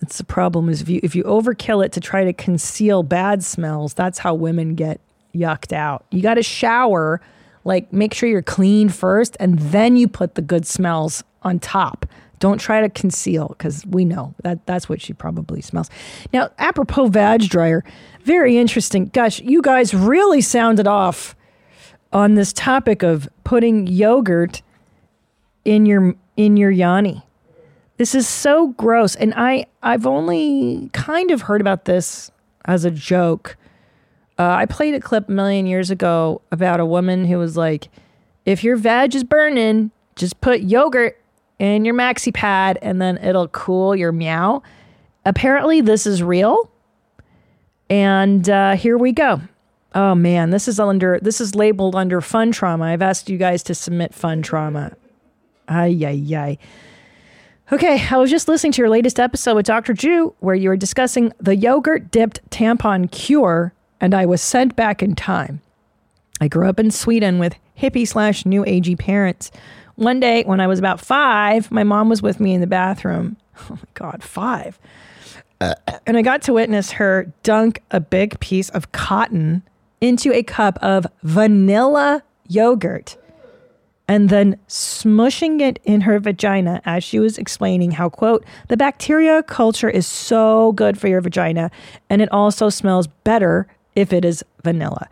That's the problem is if you if you overkill it to try to conceal bad smells, that's how women get yucked out. You got to shower, like make sure you're clean first, and then you put the good smells on top. Don't try to conceal because we know that that's what she probably smells. Now, apropos vag dryer, very interesting. Gosh, you guys really sounded off on this topic of putting yogurt in your in your yanni. This is so gross. And I, I've only kind of heard about this as a joke. Uh, I played a clip a million years ago about a woman who was like, if your veg is burning, just put yogurt in your maxi pad and then it'll cool your meow. Apparently, this is real. And uh, here we go. Oh man, this is under this is labeled under fun trauma. I've asked you guys to submit fun trauma. Ay ay ay. Okay, I was just listening to your latest episode with Dr. Drew where you were discussing the yogurt dipped tampon cure, and I was sent back in time. I grew up in Sweden with hippie slash new agey parents. One day when I was about five, my mom was with me in the bathroom. <laughs> Oh my God, five. And I got to witness her dunk a big piece of cotton into a cup of vanilla yogurt and then smushing it in her vagina as she was explaining how quote the bacteria culture is so good for your vagina and it also smells better if it is vanilla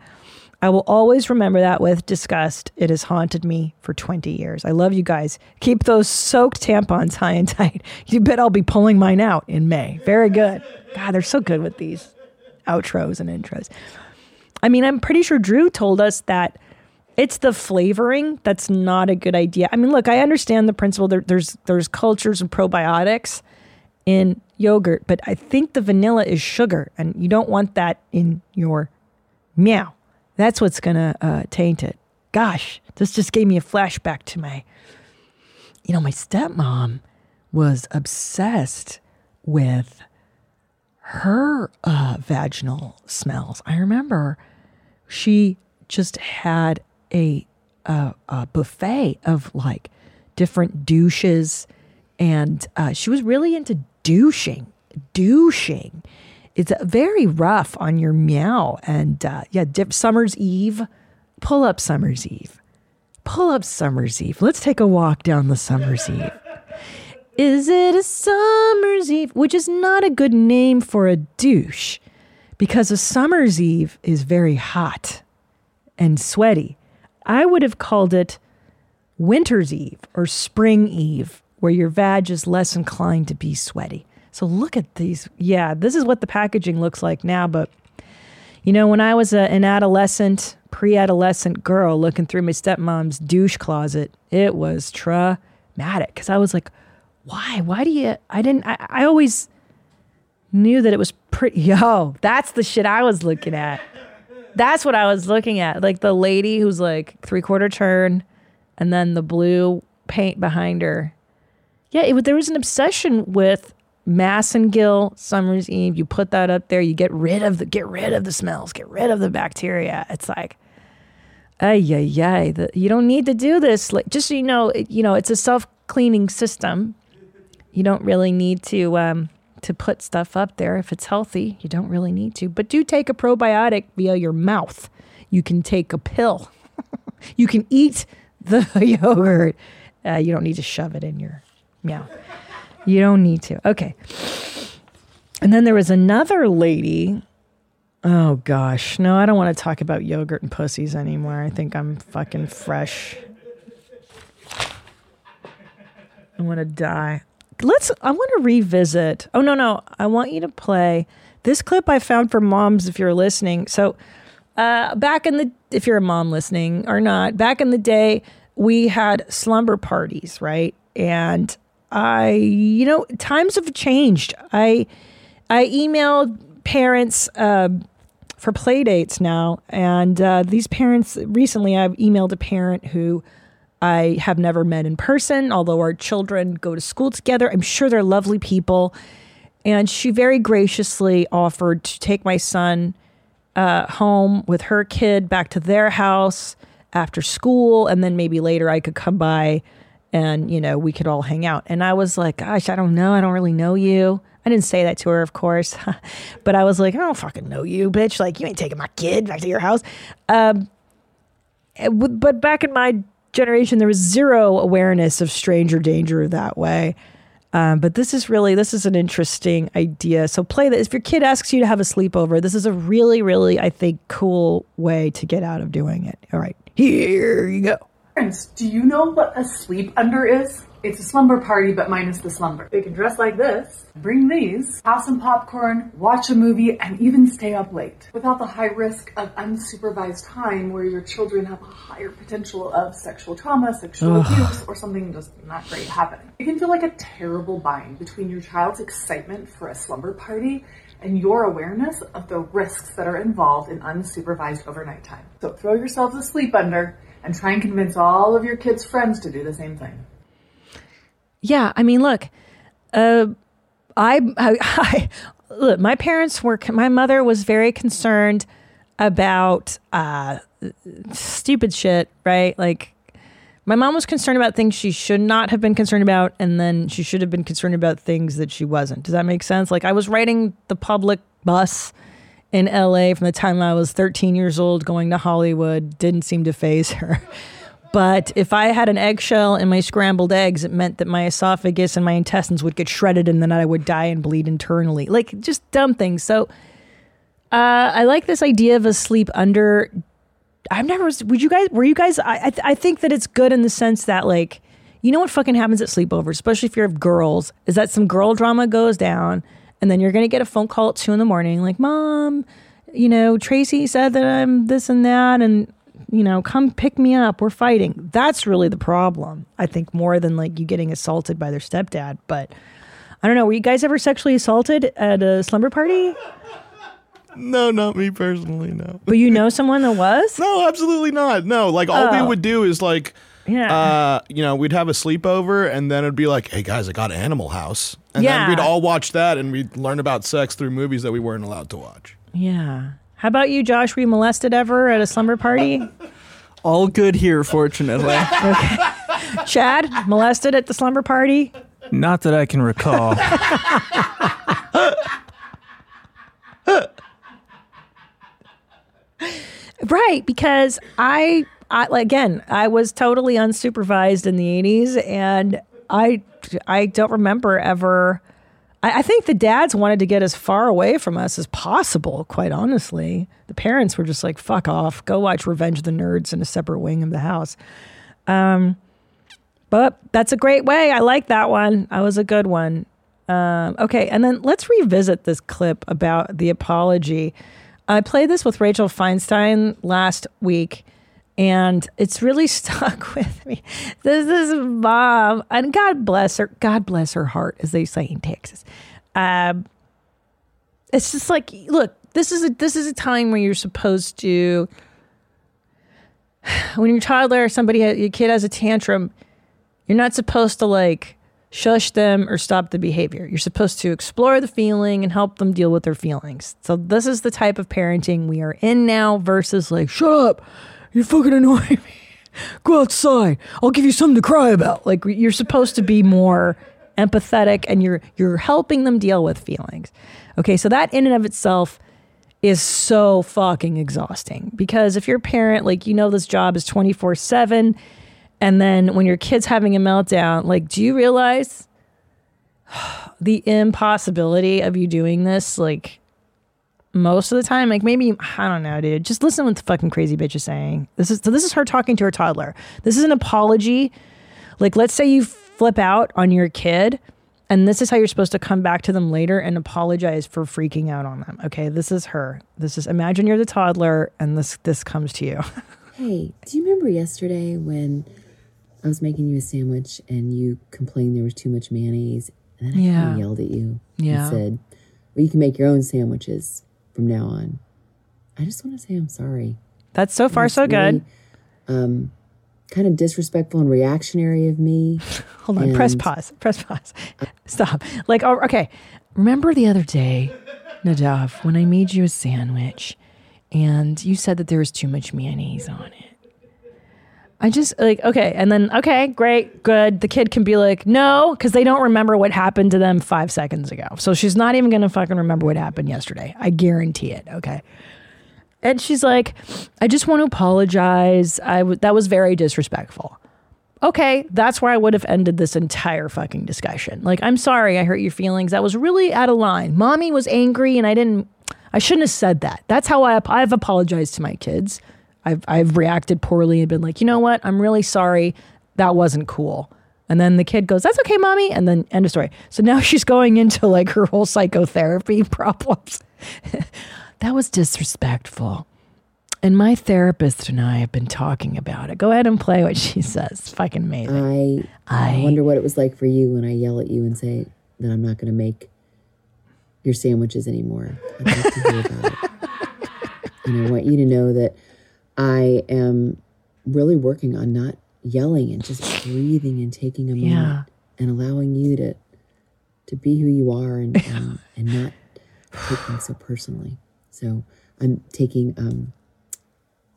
i will always remember that with disgust. It has haunted me for 20 years. I love you guys. Keep those soaked tampons high and tight. <laughs> You bet i'll be pulling mine out in may. Very good. God they're so good with these outros and intros. I mean i'm pretty sure drew told us that it's the flavoring that's not a good idea. I mean, look, I understand the principle. There, there's there's cultures of probiotics in yogurt, but I think the vanilla is sugar, and you don't want that in your meow. That's what's gonna uh, taint it. Gosh, this just gave me a flashback to my, you know, my stepmom was obsessed with her uh, vaginal smells. I remember she just had a, a, a buffet of like different douches, and uh, she was really into douching. Douching. It's very rough on your meow, and uh, yeah, dip Summer's Eve. Pull up Summer's Eve. Pull up Summer's Eve. Let's take a walk down the Summer's Eve. Is it a summer's eve? Which is not a good name for a douche because a summer's eve is very hot and sweaty. I would have called it winter's eve or spring eve, where your vag is less inclined to be sweaty. So look at these. Yeah, this is what the packaging looks like now. But, you know, when I was a, an adolescent, pre adolescent girl looking through my stepmom's douche closet, it was traumatic because I was like, why? Why do you? I didn't, I, I always knew that it was pretty. <laughs> Yo, that's the shit I was looking at. That's what I was looking at. Like the lady who's like three quarter turn and then the blue paint behind her. Yeah, it, there was an obsession with Massengill Summer's Eve. You put that up there, you get rid of the get rid of the smells, get rid of the bacteria. It's like, ay ay ay. You don't need to do this. Like just so you know, it, you know it's a self cleaning system. You don't really need to um, to put stuff up there if it's healthy. You don't really need to, but do take a probiotic via your mouth. You can take a pill. <laughs> you can eat the <laughs> yogurt. Uh, you don't need to shove it in your mouth. You don't need to. Okay. And then there was another lady. Oh gosh. No, I don't want to talk about yogurt and pussies anymore. I think I'm fucking fresh. I want to die. Let's I want to revisit. Oh no, no. I want you to play this clip I found for moms if you're listening. So, uh back in the if you're a mom listening or not, back in the day we had slumber parties, right? And I, you know, times have changed. I I emailed parents uh, for play dates now, and uh, these parents recently I've emailed a parent who I have never met in person, although our children go to school together. I'm sure they're lovely people, and she very graciously offered to take my son uh, home with her kid back to their house after school, and then maybe later I could come by and you know we could all hang out. And i was like gosh i don't know. I don't really know you. I didn't say that to her of course <laughs> but i was like i don't fucking know you bitch. Like you ain't taking my kid back to your house. Um, but back in my generation there was zero awareness of stranger danger that way. Um, but this is really this is an interesting idea. So play this if your kid asks you to have a sleepover this is a really really i think cool way to get out of doing it. All right here you go Do you know what a sleep under is? It's a slumber party, but minus the slumber. They can dress like this, bring these, have some popcorn, watch a movie, and even stay up late without the high risk of unsupervised time where your children have a higher potential of sexual trauma, sexual Ugh. abuse, or something just not great happening. It can feel like a terrible bind between your child's excitement for a slumber party and your awareness of the risks that are involved in unsupervised overnight time. So throw yourselves asleep under and try and convince all of your kids' friends to do the same thing. Yeah, I mean, look, uh, I, I, I look. My parents were. My mother was very concerned about uh, stupid shit, right? Like, My mom was concerned about things she should not have been concerned about, and then she should have been concerned about things that she wasn't. Does that make sense? Like I was riding the public bus in LA from the time I was 13 years old going to Hollywood, didn't seem to phase her. But if I had an eggshell in my scrambled eggs, it meant that my esophagus and my intestines would get shredded and then I would die and bleed internally. Like just dumb things. So uh, I like this idea of a sleep under. I've never. Would you guys? Were you guys? I I, th- I think that it's good in the sense that like, you know what fucking happens at sleepovers, especially if you're girls, is that some girl drama goes down, and then you're gonna get a phone call at two in the morning, like, mom, you know, Tracy said that I'm this and that, and you know, come pick me up. We're fighting. That's really the problem. I think more than like you getting assaulted by their stepdad. But I don't know. Were you guys ever sexually assaulted at a slumber party? No, not me personally. No. But you know someone that was? No, absolutely not. No, like all we Oh. would do is like, Yeah. uh, you know, we'd have a sleepover, and then it'd be like, "Hey guys, I got Animal House," and Yeah. then we'd all watch that, and we'd learn about sex through movies that we weren't allowed to watch. Yeah. How about you, Josh? Were you molested ever at a slumber party? <laughs> All good here, fortunately. <laughs> okay. Chad, molested at the slumber party? Not that I can recall. <laughs> Right, because I, I like, again, I was totally unsupervised in the '80s, and I, I don't remember ever. I, I think the dads wanted to get as far away from us as possible. Quite honestly, the parents were just like, "Fuck off, go watch Revenge of the Nerds in a separate wing of the house." Um, but that's a great way. I like that one. That was a good one. Um, okay, and then let's revisit this clip about the apology. I played this with Rachel Feinstein last week, and it's really <laughs> stuck with me. This is mom, and God bless her. God bless her heart, as they say in Texas. Um, it's just like, look, this is a this is a time where you're supposed to, <sighs> when you're a toddler, somebody your kid has a tantrum, you're not supposed to like shush them or stop the behavior. You're supposed to explore the feeling and help them deal with their feelings. So this is the type of parenting we are in now versus like, shut up. You fucking annoy me. <laughs> Go outside. I'll give you something to cry about. Like you're supposed to be more empathetic and you're you're helping them deal with feelings. Okay, so that in and of itself is so fucking exhausting because if you're a parent, like you know this job is 24/7 and then when your kid's having a meltdown, like do you realize <sighs> the impossibility of you doing this like most of the time like maybe i don't know dude. Just listen to what the fucking crazy bitch is saying. This is so this is her talking to her toddler. This is an apology. Like let's say you flip out on your kid and this is how you're supposed to come back to them later and apologize for freaking out on them okay? This is her. This is imagine you're the toddler and this this comes to you. <laughs> Hey, do you remember yesterday when I was making you a sandwich and you complained there was too much mayonnaise? And then I Yeah. kind of yelled at you Yeah. and said, Well, you can make your own sandwiches from now on. I just want to say I'm sorry. that's so far so good really, Um, kind of disrespectful and reactionary of me. <laughs> Hold on, press pause. Press pause. Stop. Like, oh, okay. Remember the other day, Nadav, when I made you a sandwich and you said that there was too much mayonnaise on it? I just like, okay. And then, okay, great, good. The kid can be like, no, because they don't remember what happened to them five seconds ago. So she's not even going to fucking remember what happened yesterday. I guarantee it. Okay. And she's like, I just want to apologize. I w- that was very disrespectful okay, that's where I would have ended this entire fucking discussion. Like, I'm sorry I hurt your feelings. That was really out of line. Mommy was angry and I didn't, I shouldn't have said that. That's how I, I've apologized to my kids. I've, I've reacted poorly and been like, you know what? I'm really sorry. That wasn't cool. And then the kid goes, that's okay, mommy. And then end of story. So now <laughs> she's going into like her whole psychotherapy <laughs> problems. <laughs> that was disrespectful. And my therapist and I have been talking about it. Go ahead and play what she says. Fucking amazing. I, I wonder what it was like for you when I yell at you and say that I'm not going to make your sandwiches anymore. I'd like to hear about it. And I want you to know that I am really working on not yelling and just breathing and taking a moment Yeah. and allowing you to to be who you are and and, <laughs> and not take things so personally. So I'm taking um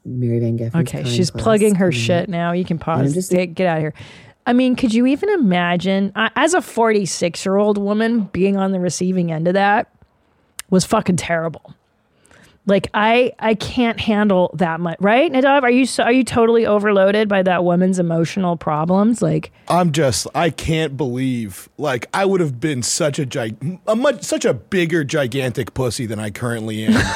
Mary Van Geffen's Okay, she's plugging her shit now. You can pause. just- get, get out of here. I mean, could you even imagine, uh, as a 46 year old woman, being on the receiving end of that was fucking terrible. Like I, I can't handle that much, right? Nadav, are you so, are you totally overloaded by that woman's emotional problems? Like, I'm just I can't believe like I would have been such a gig a much such a bigger gigantic pussy than I currently am. <laughs>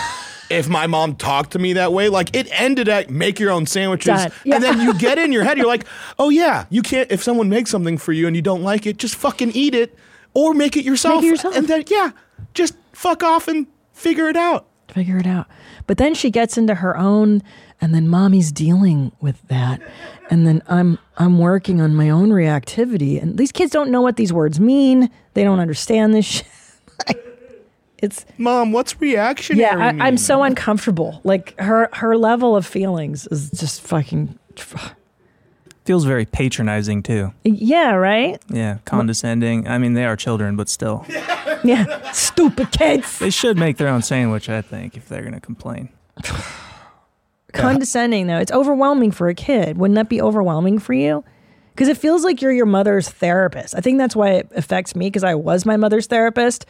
If my mom talked to me that way, like it ended at make your own sandwiches, Yeah. and then you <laughs> get in your head, you're like, oh yeah, you can't. If someone makes something for you and you don't like it, just fucking eat it or make it yourself. yourself. And then yeah, just fuck off and figure it out. Figure it out. But then she gets into her own, and then mommy's dealing with that, and then I'm I'm working on my own reactivity. And these kids don't know what these words mean. They don't understand this <laughs> shit. it's mom. What's reactionary? Yeah, I? I'm so uncomfortable. Like her her level of feelings is just fucking. Feels very patronizing too. Yeah, right. Yeah, condescending. I mean, they are children, but still. <laughs> Yeah, stupid kids. They should make their own sandwich, I think, if they're going to complain. <sighs> condescending though it's overwhelming for a kid wouldn't that be overwhelming for you because it feels like you're your mother's therapist i think that's why it affects me because i was my mother's therapist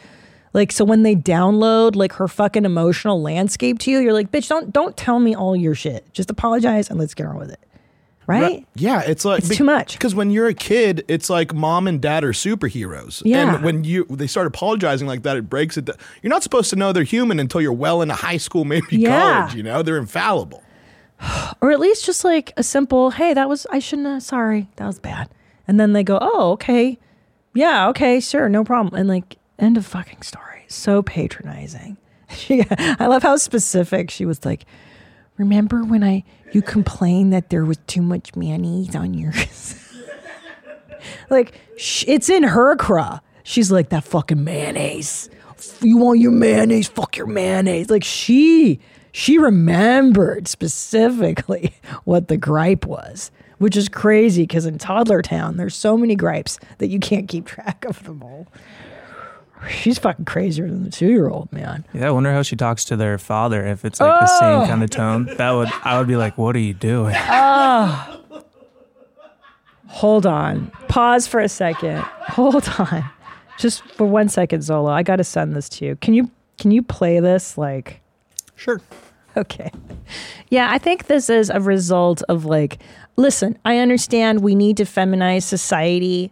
like so when they download like her fucking emotional landscape to you you're like bitch don't don't tell me all your shit just apologize and let's get on with it right Yeah, it's like It's too much. Because when you're a kid, it's like mom and dad are superheroes. Yeah. And when you they start apologizing like that, it breaks it. down. You're not supposed to know they're human until you're well into high school, maybe Yeah. college. You know, they're infallible. <sighs> or at least just like a simple hey that was i shouldn't have sorry that was bad and then they go oh okay yeah okay sure no problem and like end of fucking story so patronizing <laughs> she, i love how specific she was like remember when i you complained that there was too much mayonnaise on yours <laughs> like sh- it's in her craw she's like that fucking mayonnaise. You want your mayonnaise? Fuck your mayonnaise. Like she she remembered specifically <laughs> what the gripe was which is crazy because in toddler town there's so many gripes that you can't keep track of them all she's fucking crazier than the two-year-old man Yeah, I wonder how she talks to their father. If it's like the same Oh! kind of tone, that would I would be like, "What are you doing?" Oh. Hold on. Pause for a second. Hold on. Just for one second, Zolo. I got to send this to you. Can you can you play this like Sure. Okay. Yeah, I think this is a result of like listen, I understand we need to feminize society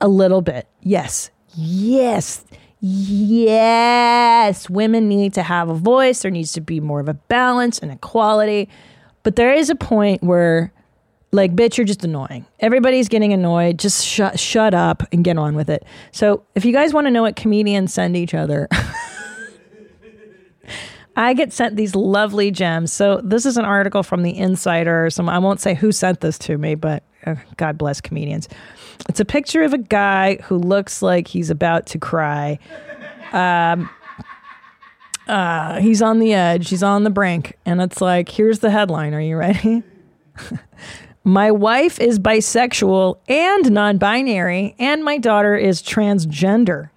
a little bit. Yes. Yes. Yes. Women need to have a voice. There needs to be more of a balance and equality. But there is a point where like bitch you're just annoying everybody's getting annoyed just shut shut up and get on with it so if you guys want to know what comedians send each other <laughs> I get sent these lovely gems. So this is an article from the Insider. Some I won't say who sent this to me, but uh, God bless comedians. It's a picture of a guy who looks like he's about to cry. Um, uh, he's on the edge. He's on the brink, and it's like, here's the headline. Are you ready? <laughs> my wife is bisexual and non-binary, and my daughter is transgender.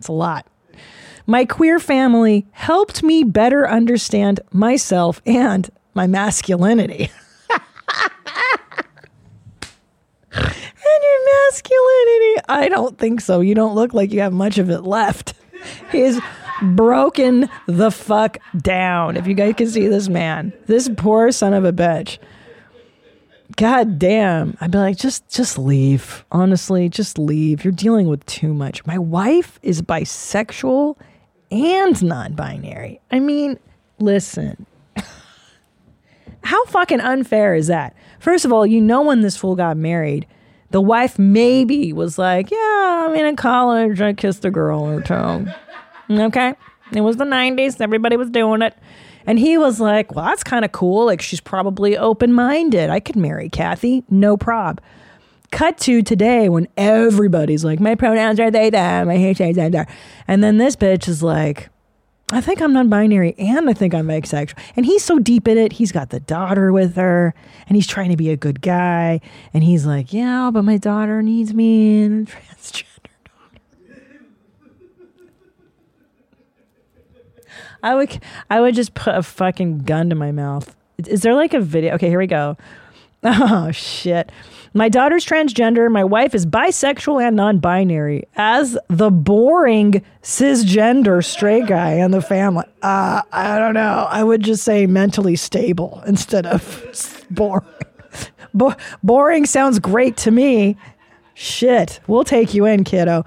It's a lot. My queer family helped me better understand myself and my masculinity. <laughs> and your masculinity. I don't think so. You don't look like you have much of it left. He is broken the fuck down. If you guys can see this man, this poor son of a bitch. God damn. I'd be like, just just leave. Honestly, just leave. You're dealing with too much. My wife is bisexual and non-binary. I mean, listen. <laughs> How fucking unfair is that? First of all, you know when this fool got married, the wife maybe was like, "Yeah, I mean in college I kissed a girl or two." Okay? It was the 90s, everybody was doing it. And he was like, well, that's kind of cool. Like, she's probably open minded. I could marry Kathy, no prob. Cut to today when everybody's like, my pronouns are they, them. I hate they, they, And then this bitch is like, I think I'm non binary and I think I'm bisexual. And he's so deep in it. He's got the daughter with her and he's trying to be a good guy. And he's like, yeah, but my daughter needs me and transgender I would I would just put a fucking gun to my mouth. Is there like a video? Okay, here we go. <laughs> Oh shit. My daughter's transgender. My wife is bisexual and non-binary. As the boring cisgender straight guy in the family, uh, I don't know. I would just say mentally stable instead of <laughs> boring. Bo- boring sounds great to me. Shit, we'll take you in, kiddo.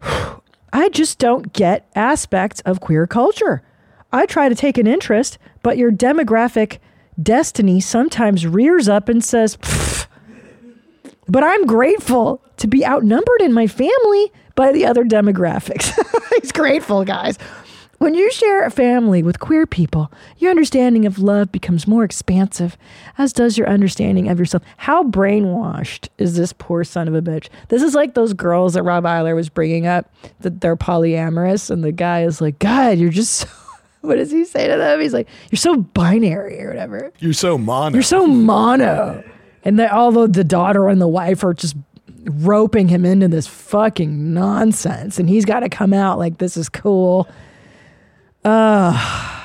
<sighs> I just don't get aspects of queer culture. I try to take an interest, but your demographic destiny sometimes rears up and says, but I'm grateful to be outnumbered in my family by the other demographics. <laughs> He's grateful, guys. When you share a family with queer people, your understanding of love becomes more expansive, as does your understanding of yourself. How brainwashed is this poor son of a bitch? This is like those girls that Rob Eiler was bringing up that they're polyamorous, and the guy is like, God, you're just so. What does he say to them? He's like, You're so binary or whatever. You're so mono. You're so mono. And that although the daughter and the wife are just roping him into this fucking nonsense, and he's got to come out like this is cool. Uh,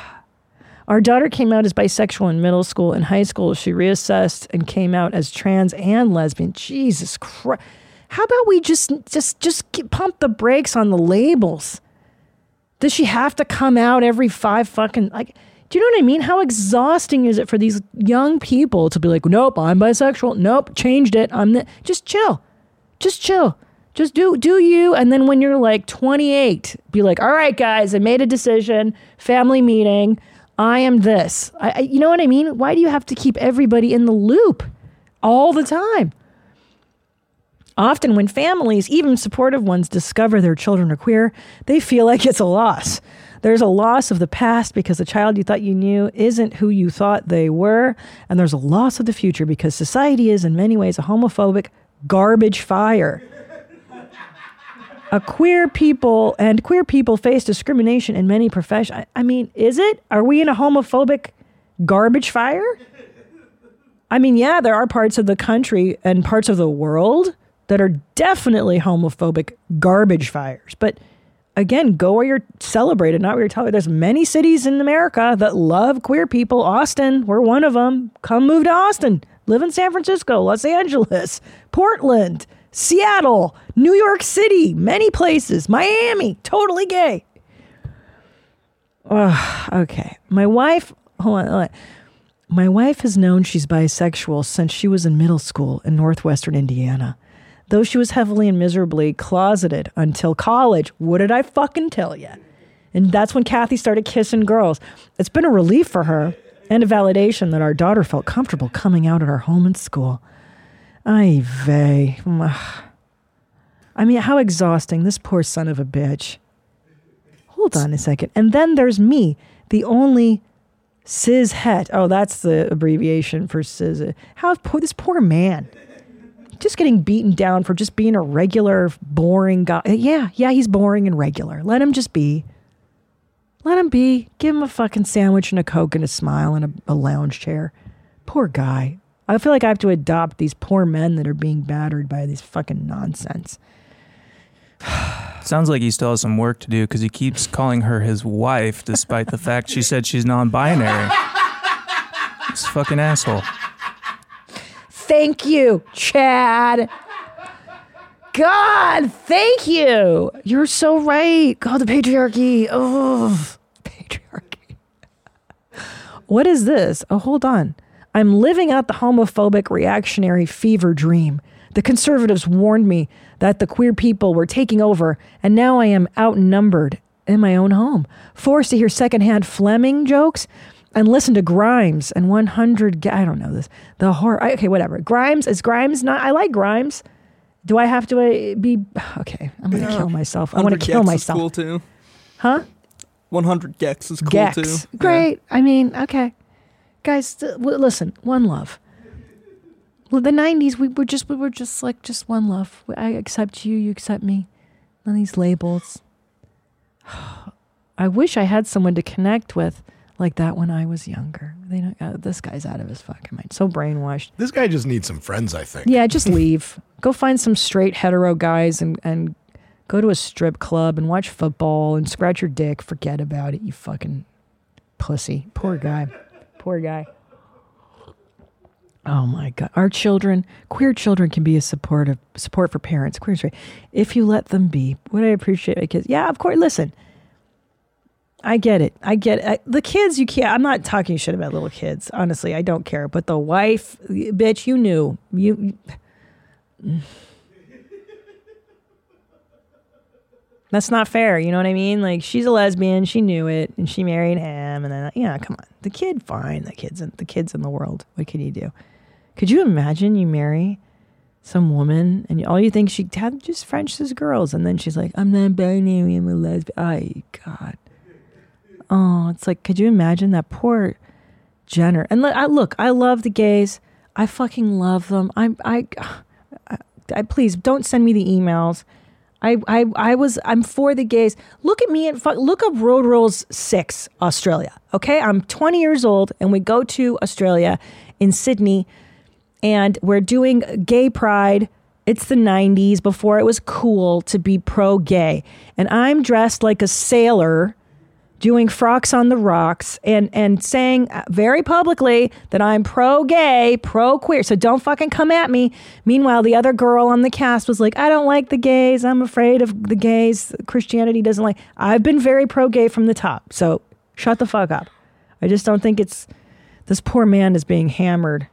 our daughter came out as bisexual in middle school. In high school, she reassessed and came out as trans and lesbian. Jesus Christ. How about we just just just pump the brakes on the labels? Does she have to come out every five fucking like? Do you know what I mean? How exhausting is it for these young people to be like, "Nope, I'm bisexual. Nope, changed it. I'm the-. just chill, just chill, just do do you." And then when you're like 28, be like, "All right, guys, I made a decision. Family meeting. I am this." I, I you know what I mean? Why do you have to keep everybody in the loop all the time? Often, when families, even supportive ones, discover their children are queer, they feel like it's a loss. There's a loss of the past because the child you thought you knew isn't who you thought they were. And there's a loss of the future because society is, in many ways, a homophobic garbage fire. a queer people and queer people face discrimination in many professions. I mean, is it? Are we in a homophobic garbage fire? I mean, yeah, there are parts of the country and parts of the world that are definitely homophobic garbage fires. But again, go where you're celebrated, not where you're tolerated. There's many cities in America that love queer people. Austin, we're one of them. Come move to Austin. Live in San Francisco, Los Angeles, <laughs> Portland, Seattle, New York City, many places, Miami, totally gay. Ugh, okay. My wife, hold on, hold on. My wife has known she's bisexual since she was in middle school in northwestern Indiana. Though she was heavily and miserably closeted until college, what did I fucking tell you? And that's when Kathy started kissing girls. It's been a relief for her and a validation that our daughter felt comfortable coming out at our home and school. Ay vey. I mean, how exhausting. This poor son of a bitch. Hold on a second. And then there's me, the only cis het. Oh, that's the abbreviation for cis. How poor this poor man. Just getting beaten down for just being a regular, boring guy. Uh, yeah, yeah, he's boring and regular. Let him just be. Let him be. Give him a fucking sandwich and a Coke and a smile and a, a lounge chair. Poor guy. I feel like I have to adopt these poor men that are being battered by this fucking nonsense. Sounds like he still has some work to do because he keeps calling her his wife despite the fact she said she's non binary. This fucking asshole. Thank you, Chad. God, thank you. You're so right. God, the patriarchy. Oh, patriarchy. What is this? Oh, hold on. I'm living out the homophobic reactionary fever dream. The conservatives warned me that the queer people were taking over, and now I am outnumbered in my own home, forced to hear secondhand Fleming jokes and listen to Grimes and 100. I don't know this. The horror. I- Okay, whatever. Grimes is Grimes not? I like Grimes. Do I have to uh, be <sighs> okay? I'm gonna Yeah. kill myself. I want to 100 kill myself. Is cool too. Huh? 100 gecs is cool gecs. too. Great. I mean, okay. Guys, th- w- listen, one love. Well, the 90s, we were just we were just like just one love. I accept you, you accept me. None of these labels. <sighs> I wish I had someone to connect with like that when I was younger. They don't, uh, this guy's out of his fucking mind. So brainwashed. This guy just needs some friends, I think. Yeah, just <laughs> leave. Go find some straight hetero guys and, and go to a strip club and watch football and scratch your dick. Forget about it, you fucking pussy. Poor guy. Poor guy. Oh my god. Our children, queer children can be a supportive support for parents. Queer is right. If you let them be. Would I appreciate it? Because yeah, of course, listen. I get it. I get it. The kids you can't I'm not talking shit about little kids. Honestly, I don't care. But the wife, bitch, you knew. You <laughs> That's not fair. You know what I mean? Like she's a lesbian, she knew it, and she married him, and then yeah, come on, the kid, fine, the kids, in, the kids in the world. What can you do? Could you imagine you marry some woman and all you think she had just French as girls, and then she's like, I'm not binary, I'm a lesbian. Ay, God. Oh, it's like, could you imagine that poor Jenner? And look, I, look, I love the gays. I fucking love them. I'm, I, <sighs> I, I please don't send me the emails. I, I, I was, I'm for the gays. Look at me and fuck, look up Road Rules 6, Australia. Okay. I'm 20 years old and we go to Australia in Sydney and we're doing gay pride. It's the 90s before it was cool to be pro gay. And I'm dressed like a sailor doing frocks on the rocks and and saying very publicly that I'm pro gay, pro queer. So don't fucking come at me. Meanwhile, the other girl on the cast was like, "I don't like the gays. I'm afraid of the gays. Christianity doesn't like." I've been very pro gay from the top. So shut the fuck up. I just don't think it's this poor man is being hammered.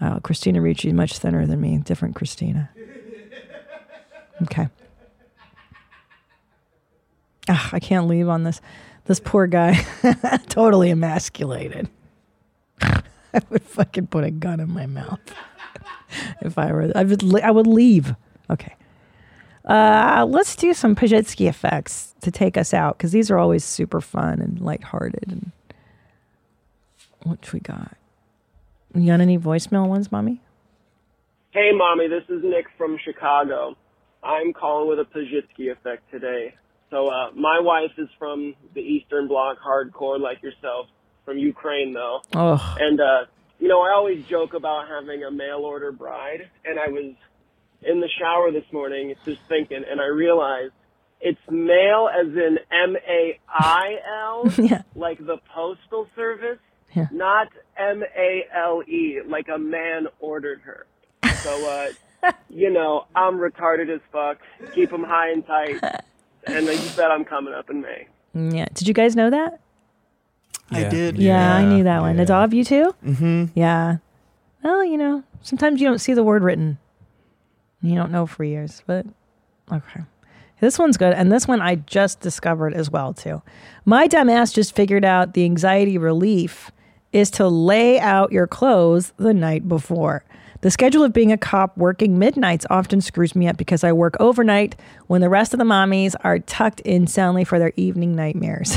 Oh, Christina Ricci much thinner than me. Different Christina. Okay. Ah, I can't leave on this. This poor guy, <laughs> totally emasculated. <laughs> I would fucking put a gun in my mouth <laughs> if I were. I would. I would leave. Okay. Uh, let's do some Pazsitzky effects to take us out because these are always super fun and lighthearted. And what we got? You got any voicemail ones, mommy? Hey, mommy, this is Nick from Chicago. I'm calling with a Pazsitzky effect today. So, uh, my wife is from the Eastern Bloc, hardcore like yourself, from Ukraine though. Oh. And, uh, you know, I always joke about having a mail order bride, and I was in the shower this morning just thinking, and I realized it's mail as in M-A-I-L, <laughs> Yeah. like the postal service, Yeah. not M-A-L-E, like a man ordered her. So, uh, <laughs> you know, I'm retarded as fuck. Keep them high and tight. <laughs> And then you bet I'm coming up in May. Yeah. Did you guys know that? I did. Yeah, I knew that one. It's all of you too? Mm-hmm. Yeah. Well, you know, sometimes you don't see the word written. You don't know for years, but okay. This one's good. And this one I just discovered as well, too. My dumb ass just figured out the anxiety relief is to lay out your clothes the night before. The schedule of being a cop working midnights often screws me up because I work overnight when the rest of the mommies are tucked in soundly for their evening nightmares.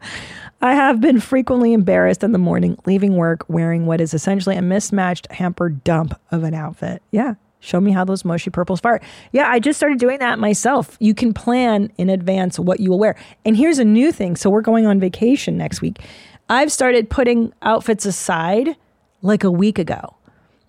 <laughs> I have been frequently embarrassed in the morning leaving work wearing what is essentially a mismatched hamper dump of an outfit. Yeah. Show me how those mushy purples fart. Yeah, I just started doing that myself. You can plan in advance what you will wear. And here's a new thing. So we're going on vacation next week. I've started putting outfits aside like a week ago.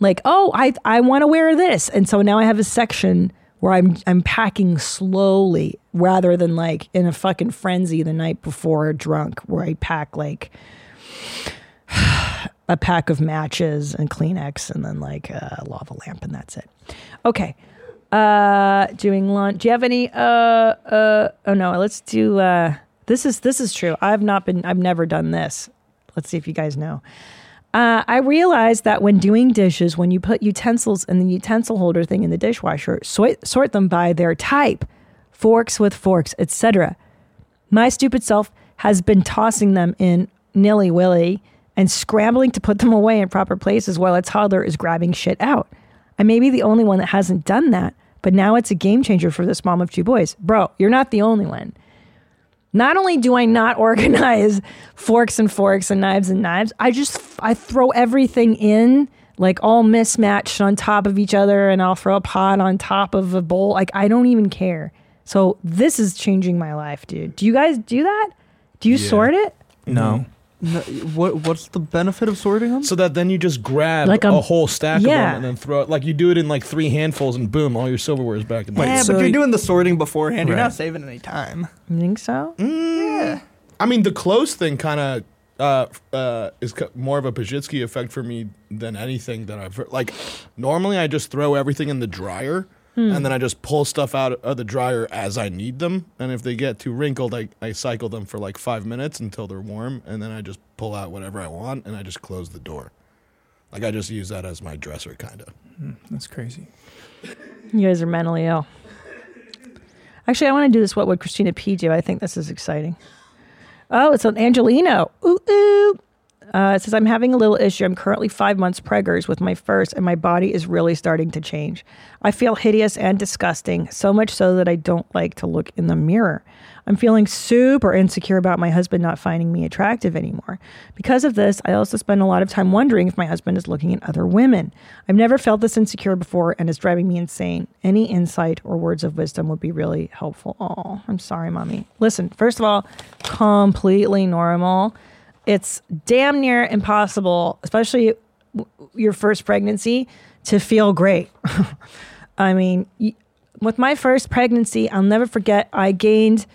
Like, oh, I I want to wear this. And so now I have a section where I'm I'm packing slowly rather than like in a fucking frenzy the night before drunk where I pack like <sighs> a pack of matches and Kleenex and then like a lava lamp and that's it. Okay. Uh doing lunch. Do you have any uh uh oh no, let's do uh this is this is true. I've not been I've never done this. Let's see if you guys know. Uh, I realized that when doing dishes, when you put utensils in the utensil holder thing in the dishwasher, sort, sort them by their type, forks with forks, etc. My stupid self has been tossing them in nilly willy and scrambling to put them away in proper places while a toddler is grabbing shit out. I may be the only one that hasn't done that, but now it's a game changer for this mom of two boys. Bro, you're not the only one. Not only do I not <laughs> organize forks and forks and knives and knives, I just I throw everything in like all mismatched on top of each other and I'll throw a pot on top of a bowl. Like I don't even care. So this is changing my life, dude. Do you guys do that? Do you Yeah. sort it? No. No, what what's the benefit of sorting them? So that then you just grab Like a, a- whole stack of yeah. them and then throw it. Like you do it in like three handfuls and boom, all your silverware is back in place. yeah, there. but you're doing the sorting beforehand. You're not saving any time. You think so? Yeah. I mean, the clothes thing kind of uh, uh, is more of a Pazsitzky effect for me than anything that I've heard. Like, normally I just throw everything in the dryer Hmm. and then I just pull stuff out of the dryer as I need them. And if they get too wrinkled, I, I cycle them for like five minutes until they're warm. And then I just pull out whatever I want and I just close the door. Like, I just use that as my dresser, kind of. Hmm, That's crazy. You guys are mentally ill. Actually, I want to do this. What would Christina P do? I think this is exciting. Oh, it's an Angelino. Ooh, ooh. Uh, it says, I'm having a little issue. I'm currently five months preggers with my first, and my body is really starting to change. I feel hideous and disgusting, so much so that I don't like to look in the mirror. I'm feeling super insecure about my husband not finding me attractive anymore. Because of this, I also spend a lot of time wondering if my husband is looking at other women. I've never felt this insecure before, and it's driving me insane. Any insight or words of wisdom would be really helpful. Oh, I'm sorry, mommy. Listen, first of all, completely normal. It's damn near impossible, especially your first pregnancy, to feel great. <laughs> I mean, with my first pregnancy, I'll never forget. I gained,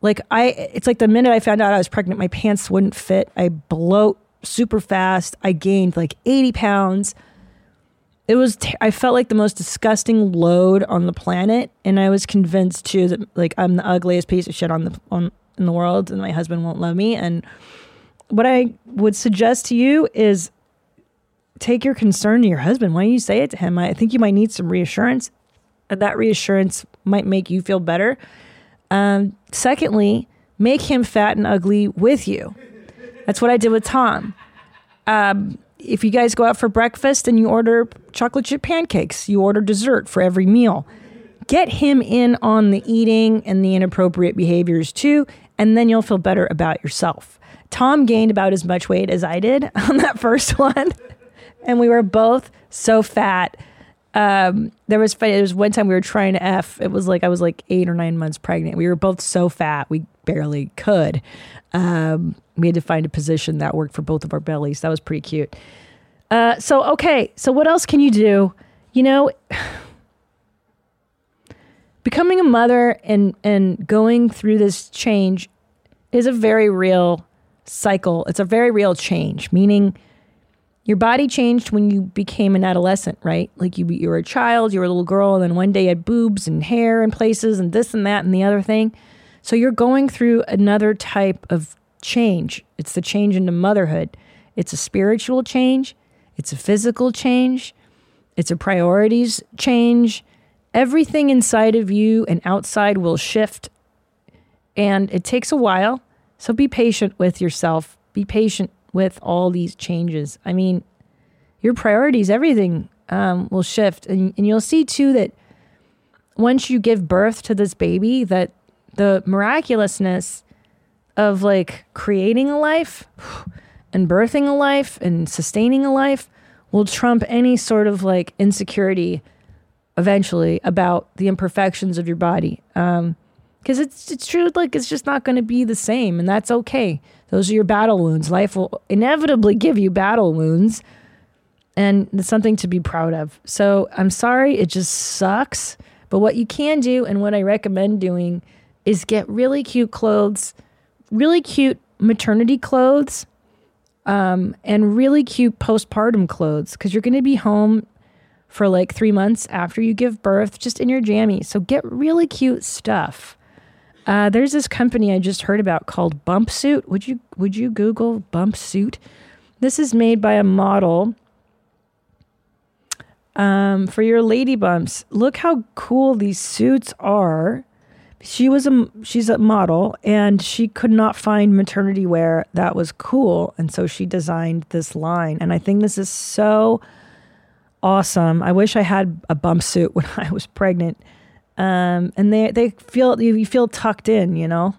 like, I. It's like the minute I found out I was pregnant, my pants wouldn't fit. I bloat super fast. I gained like 80 pounds. It was. I felt like the most disgusting load on the planet, and I was convinced too that like I'm the ugliest piece of shit on the on in the world, and my husband won't love me. And what I would suggest to you is take your concern to your husband. Why don't you say it to him? I think you might need some reassurance, and that reassurance might make you feel better. Um, secondly, make him fat and ugly with you. That's what I did with Tom. Um, if you guys go out for breakfast and you order chocolate chip pancakes, you order dessert for every meal. Get him in on the eating and the inappropriate behaviors too, and then you'll feel better about yourself. Tom gained about as much weight as I did <laughs> on that first <laughs> one, and we were both so fat. Um, there was there was one time we were trying to f. It was like I was like eight or nine months pregnant. We were both so fat we barely could. Um, we had to find a position that worked for both of our bellies. That was pretty cute. Uh, so okay, so what else can you do? You know, <sighs> becoming a mother and and going through this change is a very real cycle. It's a very real change, meaning your body changed when you became an adolescent, right? Like you, you were a child, you were a little girl, and then one day you had boobs and hair and places and this and that and the other thing. So you're going through another type of change. It's the change into motherhood. It's a spiritual change, it's a physical change, it's a priorities change. Everything inside of you and outside will shift. And it takes a while. So be patient with yourself. Be patient with all these changes. I mean, your priorities, everything um, will shift. And, and you'll see too that once you give birth to this baby, that the miraculousness of like creating a life and birthing a life and sustaining a life will trump any sort of like insecurity eventually about the imperfections of your body. Um, because it's it's true like it's just not going to be the same and that's okay. Those are your battle wounds. Life will inevitably give you battle wounds and it's something to be proud of. So i'm sorry it just sucks but what you can do and what i recommend doing is get really cute clothes really cute maternity clothes um, and really cute postpartum clothes because you're going to be home for like three months after you give birth just in your jammies. So get really cute stuff uh, there's this company I just heard about called Bump Suit. Would you would you Google Bump Suit? This is made by a model um, for your lady bumps. Look how cool these suits are. She was a she's a model and she could not find maternity wear that was cool, and so she designed this line. And I think this is so awesome. I wish I had a bump suit <laughs> when I was pregnant um, and they they feel you feel tucked in, you know,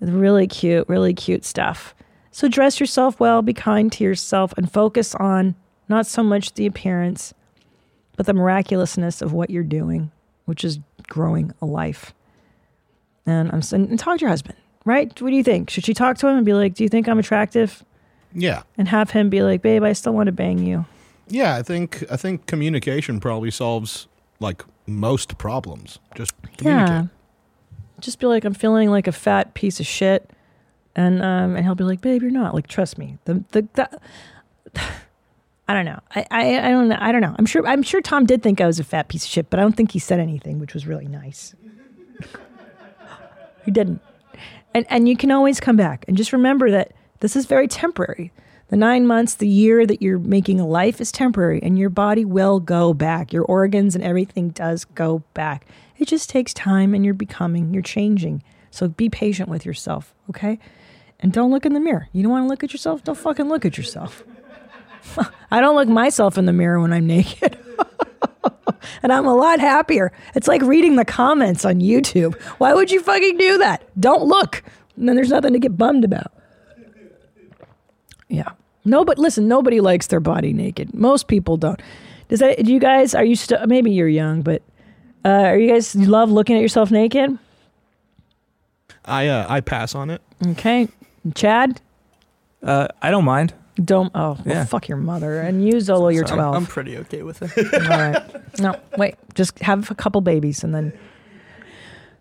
really cute, really cute stuff. So dress yourself well, be kind to yourself, and focus on not so much the appearance, but the miraculousness of what you're doing, which is growing a life. And I'm and talk to your husband, right? What do you think? Should she talk to him and be like, "Do you think I'm attractive?" Yeah. And have him be like, "Babe, I still want to bang you." Yeah, I think I think communication probably solves like most problems. Just communicate. Yeah. Just be like, I'm feeling like a fat piece of shit. and um, and he'll be like, "Babe, you're not." Like, trust me. The the, the <sighs> I don't know. I, I I don't know. I don't know. I'm sure I'm sure Tom did think I was a fat piece of shit, but I don't think he said anything, which was really nice. <laughs> he didn't. And and you can always come back and just remember that this is very temporary. The nine months, the year that you're making a life is temporary, and your body will go back. Your organs and everything does go back. It just takes time, and you're becoming, you're changing. So be patient with yourself, okay? And don't look in the mirror. You don't want to look at yourself? Don't fucking look at yourself. <laughs> I don't look myself in the mirror when I'm <laughs> naked. and I'm a lot happier. It's like reading the comments on YouTube. Why would you fucking do that? Don't look. And then there's nothing to get bummed about. Yeah. No, but listen, nobody likes their body naked. Most people don't. Does that, do you guys, are you still, maybe you're young, but uh, are you guys, you love looking at yourself naked? I uh, I pass on it. Okay. Chad? Uh, I don't mind. Don't, oh, well, Yeah. fuck your mother. And you, Zolo, you're I'm- 12. I'm pretty okay with it. <laughs> All right. No, wait. Just have a couple babies and then.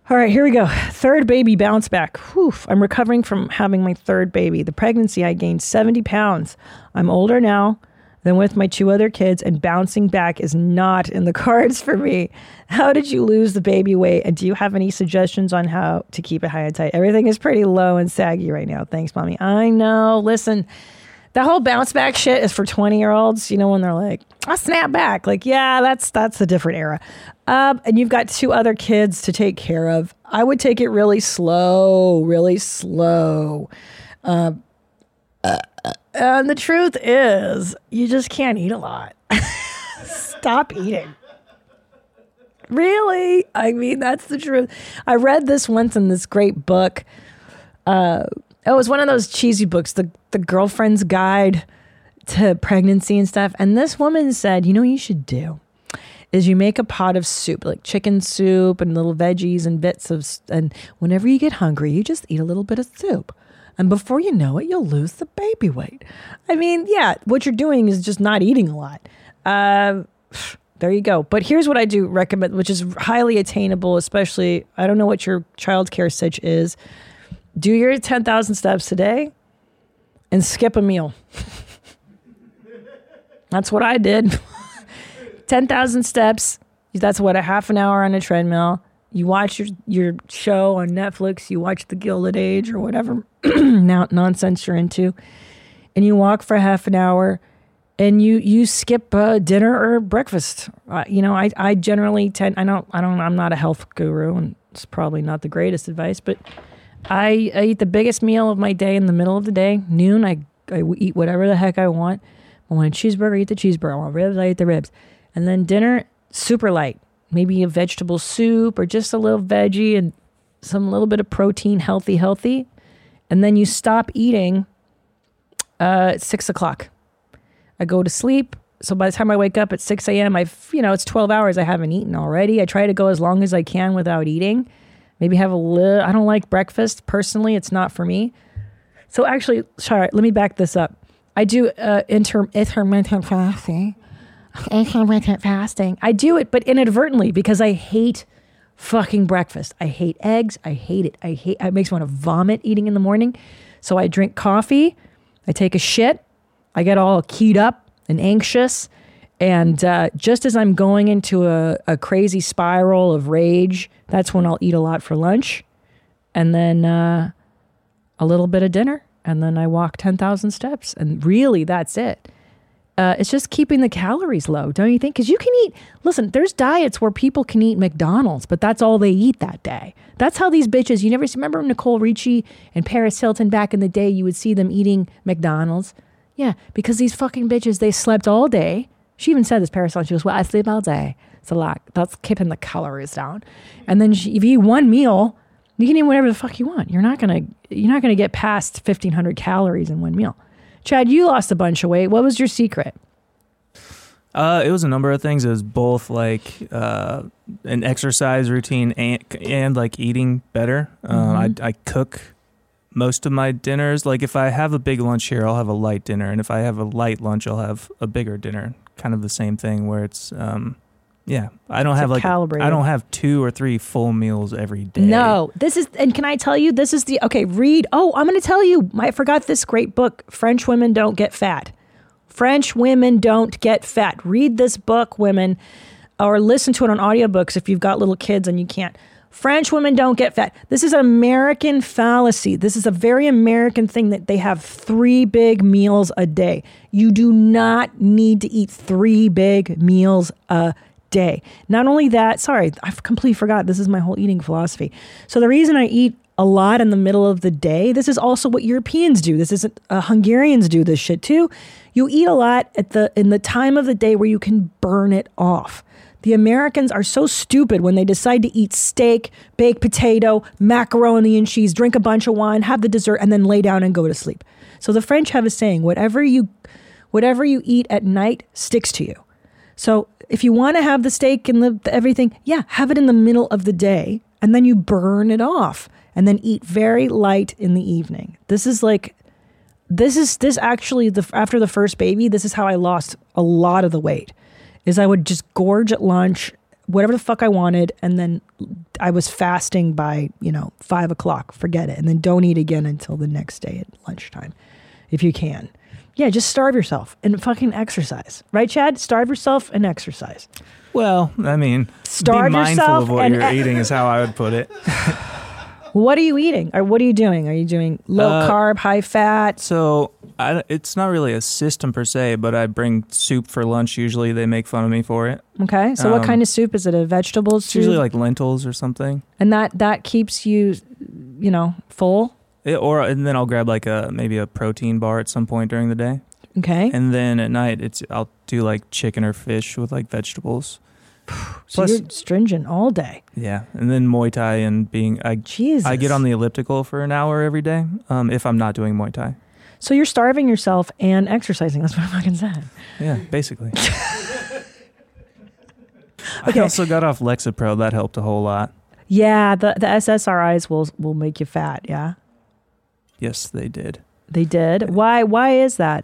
All right, here we go. Third baby bounce back. Whew, I'm recovering from having my third baby. The pregnancy, I gained 70 pounds. I'm older now than with my two other kids, and bouncing back is not in the <laughs> cards for me. How did you lose the baby weight? And do you have any suggestions on how to keep it high and tight? Everything is pretty low and saggy right now. Thanks, mommy. I know. Listen, that whole bounce back shit is for 20 year olds you know when they're like i snap back. Like yeah that's that's a different era. Um, and you've got two other kids to take care of. I would take it really slow really slow. Um, uh, uh, and the truth is you just can't eat a lot. <laughs> Stop eating. Really? I mean that's the truth. I read this once in this great book uh, it was one of those cheesy books, the the girlfriend's guide to pregnancy and stuff. And this woman said, you know what you should do is you make a pot of soup, like chicken soup and little veggies and bits of, and whenever you get hungry, you just eat a little bit of soup. And before you know it, you'll lose the baby weight. I mean, yeah, what you're doing is just not eating a lot. Uh, <sighs> there you go. But here's what I do recommend, which is highly attainable, especially, I don't know what your childcare sitch is. Do your 10,000 steps today and skip a meal. That's what I did. <laughs> 10,000 steps. That's what, a half an hour on a treadmill. You watch your, your show on Netflix, you watch The Gilded Age or whatever <clears throat> nonsense you're into, and you walk for half an hour and you you skip uh, dinner or breakfast. Uh, you know, I I generally tend I don't I don't I'm not a health guru and it's probably not the greatest advice, but I, I eat the biggest meal of my day in the middle of the day. Noon, I, I eat whatever the heck I want. I want a cheeseburger, I eat the cheeseburger. I want ribs, I eat the ribs. And then dinner, super light. Maybe a vegetable soup or just a little veggie and some little bit of protein, healthy, healthy. And then you stop eating uh, at six o'clock. I go to sleep. So by the time I wake up at 6 a.m., I've, you know, it's 12 hours I haven't eaten already. I try to go as long as I can without eating. Maybe have a little, I don't like breakfast personally. It's not for me. So actually, sorry, let me back this up. I do uh, inter- intermittent fasting. Intermittent fasting. I do it, but inadvertently because I hate fucking breakfast. I hate eggs. I hate it. I hate. It makes me want to vomit eating in the morning. So I drink coffee. I take a shit. I get all keyed up and anxious. And uh, just as I'm going into a, a crazy spiral of rage, that's when I'll eat a lot for lunch. And then uh, a little bit of dinner. And then I walk 10,000 steps. And really, that's it. Uh, it's just keeping the calories low, don't you think? Because you can eat, listen, there's diets where people can eat McDonald's, but that's all they eat that day. That's how these bitches, you never remember Nicole Richie and Paris Hilton back in the day, you would see them eating McDonald's? Yeah, because these fucking bitches, they slept all day. She even said this, Paris Hilton, she goes, well, I sleep all day. It's a lot. That's keeping the calories down. And then she, if you eat one meal, you can eat whatever the fuck you want. You're not gonna, you're not gonna get past 1500 calories in one meal. Chad, you lost a bunch of weight. What was your secret? Uh, it was a number of things. It was both like uh, an exercise routine and, and like eating better. Um, Mhm. I, I cook most of my dinners. Like if I have a big lunch here, I'll have a light dinner, and if I have a light lunch, I'll have a bigger dinner. Kind of the same thing where it's um, Yeah, I don't have like calibrated. I don't have two or three full meals every day. No, this is, and can I tell you, this is the, okay, read. Oh, I'm going to tell you, I forgot this great book, French Women Don't Get Fat. French Women Don't Get Fat. Read this book, women, or listen to it on audiobooks if you've got little kids and you can't. French women don't get fat. This is an American fallacy. This is a very American thing that they have three big meals a day. You do not need to eat three big meals a day. Not only that, sorry, I've completely forgot. This is my whole eating philosophy. So the reason I eat a lot in the middle of the day, this is also what Europeans do. This isn't uh, Hungarians do this shit too. You eat a lot at the in the time of the day where you can burn it off. The Americans are so stupid when they decide to eat steak, baked potato, macaroni and cheese, drink a bunch of wine, have the dessert, and then lay down and go to sleep. So the French have a saying: whatever you, whatever you eat at night sticks to you. So if you want to have the steak and the, the everything, yeah, have it in the middle of the day, and then you burn it off, and then eat very light in the evening. This is like this is this actually the after the first baby this is how i lost a lot of the weight is i would just gorge at lunch whatever the fuck i wanted and then i was fasting by you know five o'clock forget it and then don't eat again until the next day at lunchtime if you can yeah just starve yourself and fucking exercise. Right chad? Starve yourself and exercise. Well, I mean, Starve be mindful yourself of what you're e- eating is how I would put it. what are you eating? Or what are you doing? Are you doing low Uh, carb high fat? So I, it's not really a system per se, but I bring soup for lunch. Usually, they make fun of me for it. okay so what Um, kind of soup? Is it a vegetable It's soup? usually like lentils or something. and that that keeps you you know full It, or and then I'll grab like a maybe a protein bar at some point during the day. Okay. And then at night, it's I'll do like chicken or fish with like vegetables. so you're stringent all day Yeah, and then Muay Thai and being I I get on the elliptical for an hour every day. Um, if I'm not doing Muay Thai. so you're starving yourself and exercising that's what i fucking said Yeah, basically. <laughs> okay. I also got off Lexapro. That helped a whole lot. yeah the the ssris will will make you fat yeah Yes, they did. they did why why is that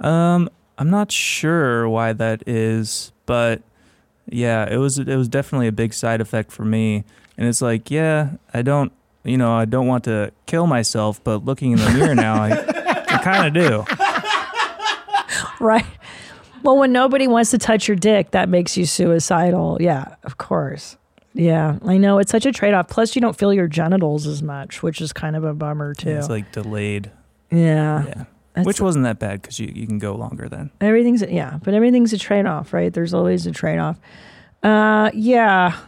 Um, I'm not sure why that is, but yeah, it was it was definitely a big side effect for me. And it's like, yeah, I don't, you know, I don't want to kill myself, but looking in the mirror now, I, I kind of do. <laughs> right well when nobody wants to touch your dick that makes you suicidal yeah of course yeah i know it's such a trade-off plus you don't feel your genitals as much which is kind of a bummer too It's like delayed. yeah Yeah. That's Which wasn't that bad because you, you can go longer then. Everything's yeah, but everything's a trade off, right? There's always a trade off. Uh, yeah,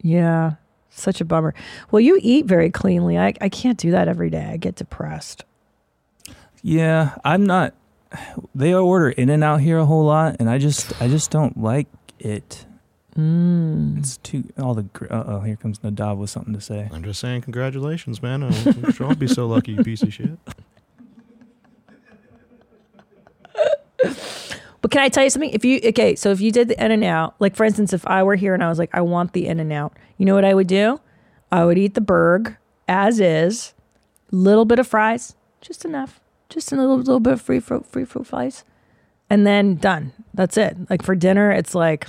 yeah, such a bummer. Well, you eat very cleanly. I I can't do that every day. I get depressed. Yeah, I'm not. They order In and Out here a whole lot, and I just I just don't like it. Mm. It's too all the. Uh oh, here comes Nadav with something to say. I'm just saying, congratulations, man. I don't I'll be so lucky, you piece of shit. <laughs> But can I tell you something? If you okay, so if you did the in and out, like for instance, if I were here and I was like, I want the in and out, you know what I would do? I would eat the burg as is, little bit of fries, just enough, just a little little bit of free fruit, free fruit fries, and then done. That's it. Like for dinner, it's like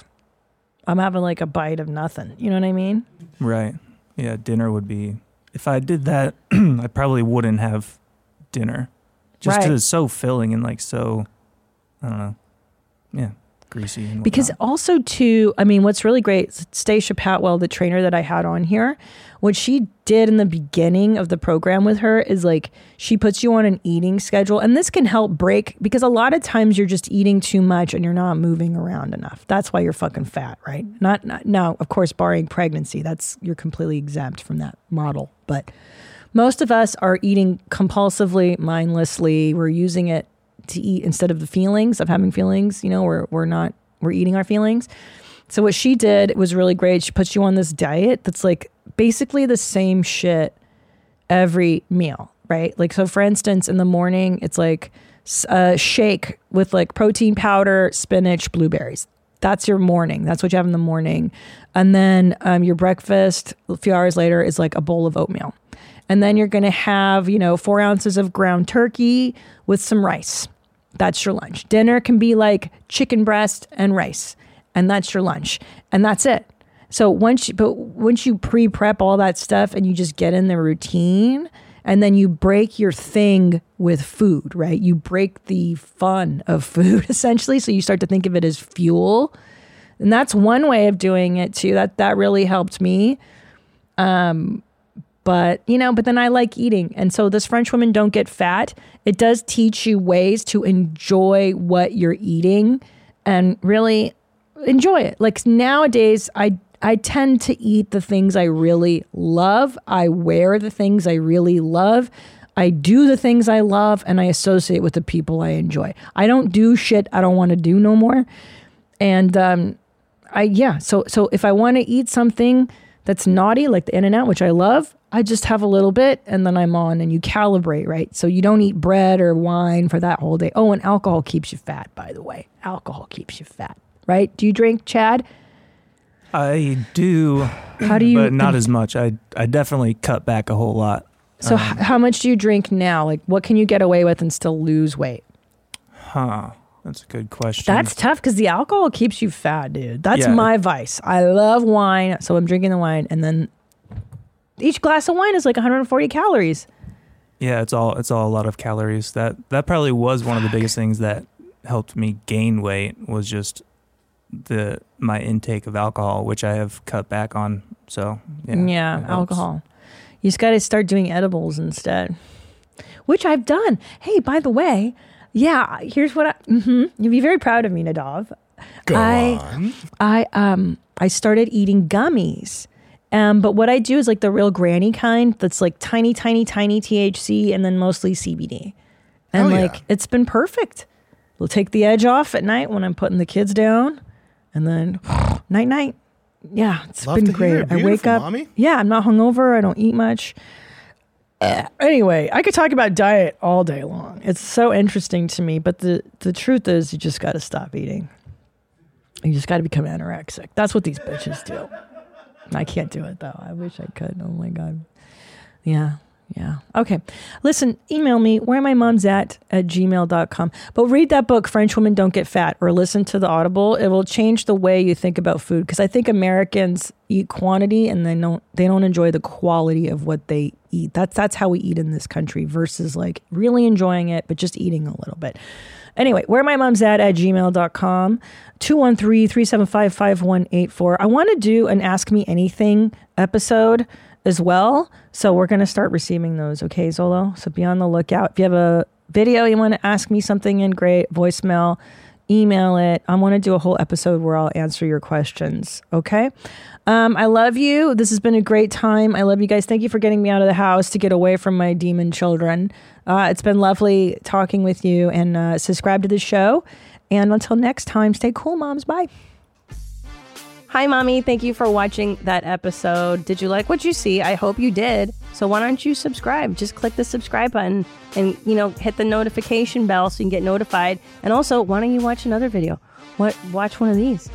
I'm having like a bite of nothing. You know what I mean? Right. Yeah, dinner would be. If I did that, <clears throat> I probably wouldn't have dinner. Just 'cause Right. it's so filling and like so, I don't know. Yeah, greasy. And Because also too, I mean, what's really great, Stacia Patwell, the trainer that I had on here, what she did in the beginning of the program with her is like she puts you on an eating schedule, and this can help break because a lot of times you're just eating too much and you're not moving around enough. That's why you're fucking fat, right? Not, not now, of course, barring pregnancy, that's you're completely exempt from that model, but most of us are eating compulsively, mindlessly. We're using it to eat instead of the feelings of having feelings. You know, we're we're not we're eating our feelings. So what she did was really great. She puts you on this diet that's like basically the same shit every meal, right? Like so for instance, in the morning, it's like a shake with like protein powder, spinach, blueberries. That's your morning. That's what you have in the morning. And then um, your breakfast a few hours later is like a bowl of oatmeal. And then you're going to have, you know, four ounces of ground turkey with some rice. That's your lunch. Dinner can be like chicken breast and rice, and that's your lunch, and that's it. So once you, but once you pre-prep all that stuff and you just get in the routine, and then you break your thing with food, right? You break the fun of food <laughs> essentially. So you start to think of it as fuel. And that's one way of doing it too. That that really helped me. Um but you know, but then I like eating. And so this French women don't get fat. It does teach you ways to enjoy what you're eating and really enjoy it. Like nowadays I I tend to eat the things I really love. I wear the things I really love. I do the things I love and I associate with the people I enjoy. I don't do shit I don't want to do no more. And um I yeah, so so if I want to eat something that's naughty like the in and out which I love, I just have a little bit and then I'm on and you calibrate, right? So you don't eat bread or wine for that whole day. Oh, and alcohol keeps you fat, by the way. Alcohol keeps you fat, right? Do you drink, Chad? I do. How do you- But not as much. I I definitely cut back a whole lot. So Um, h- how much do you drink now? Like what can you get away with and still lose weight? huh. That's a good question. That's tough because the alcohol keeps you fat, dude. That's Yeah. my vice. I love wine, so I'm drinking the wine, and then each glass of wine is like 140 calories. Yeah, it's all it's all a lot of calories. That that probably was one of the biggest things that helped me gain weight was just the my intake of alcohol, which I have cut back on. So yeah, Yeah, alcohol. You just got to start doing edibles instead, which I've done. Hey, by the way, yeah, here's what I. hmm You'd be very proud of me, Nadav. Go I, on. I um I started eating gummies. Um, but what I do is like the real granny kind that's like tiny, tiny, tiny THC and then mostly CBD. And yeah. like it's been perfect. We'll take the edge off at night when I'm putting the kids down and then <sighs> night night. Yeah, it's Love been great. I wake up. mommy. Yeah, I'm not hungover. I don't eat much. Uh, anyway, I could talk about diet all day long. It's so interesting to me, but the the truth is you just got to stop eating. You just got to become anorexic. That's what these bitches do. <laughs> I can't do it though. I wish I could. Oh my god. Yeah. Yeah. Okay. Listen, email me where my mom's at at gmail.com. But read that book, French Women Don't Get Fat, or listen to the Audible. It will change the way you think about food. Because I think Americans eat quantity and they don't they don't enjoy the quality of what they eat. That's that's how we eat in this country versus like really enjoying it, but just eating a little bit. Anyway, where my mom's at at gmail.com, 213-375-5184. I want to do an Ask Me Anything episode as well. So we're going to start receiving those. Okay, Zolo? So be on the lookout. If you have a video you want to ask me something in, great. Voicemail, email it. I want to do a whole episode where I'll answer your questions. Okay. Um, I love you. This has been a great time. I love you guys. Thank you for getting me out of the house to get away from my demon children. Uh, it's been lovely talking with you and uh, subscribe to the show. And until next time, stay cool, moms. Bye. Hi, mommy. Thank you for watching that episode. Did you like what you see? I hope you did. So why don't you subscribe? Just click the subscribe button and you know hit the notification bell so you can get notified. And also, why don't you watch another video? What? Watch one of these.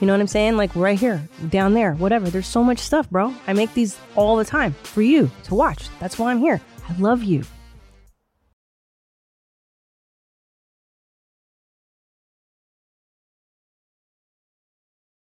You know what I'm saying? Like right here, down there, whatever. There's so much stuff, bro. I make these all the time for you to watch. That's why I'm here. I love you.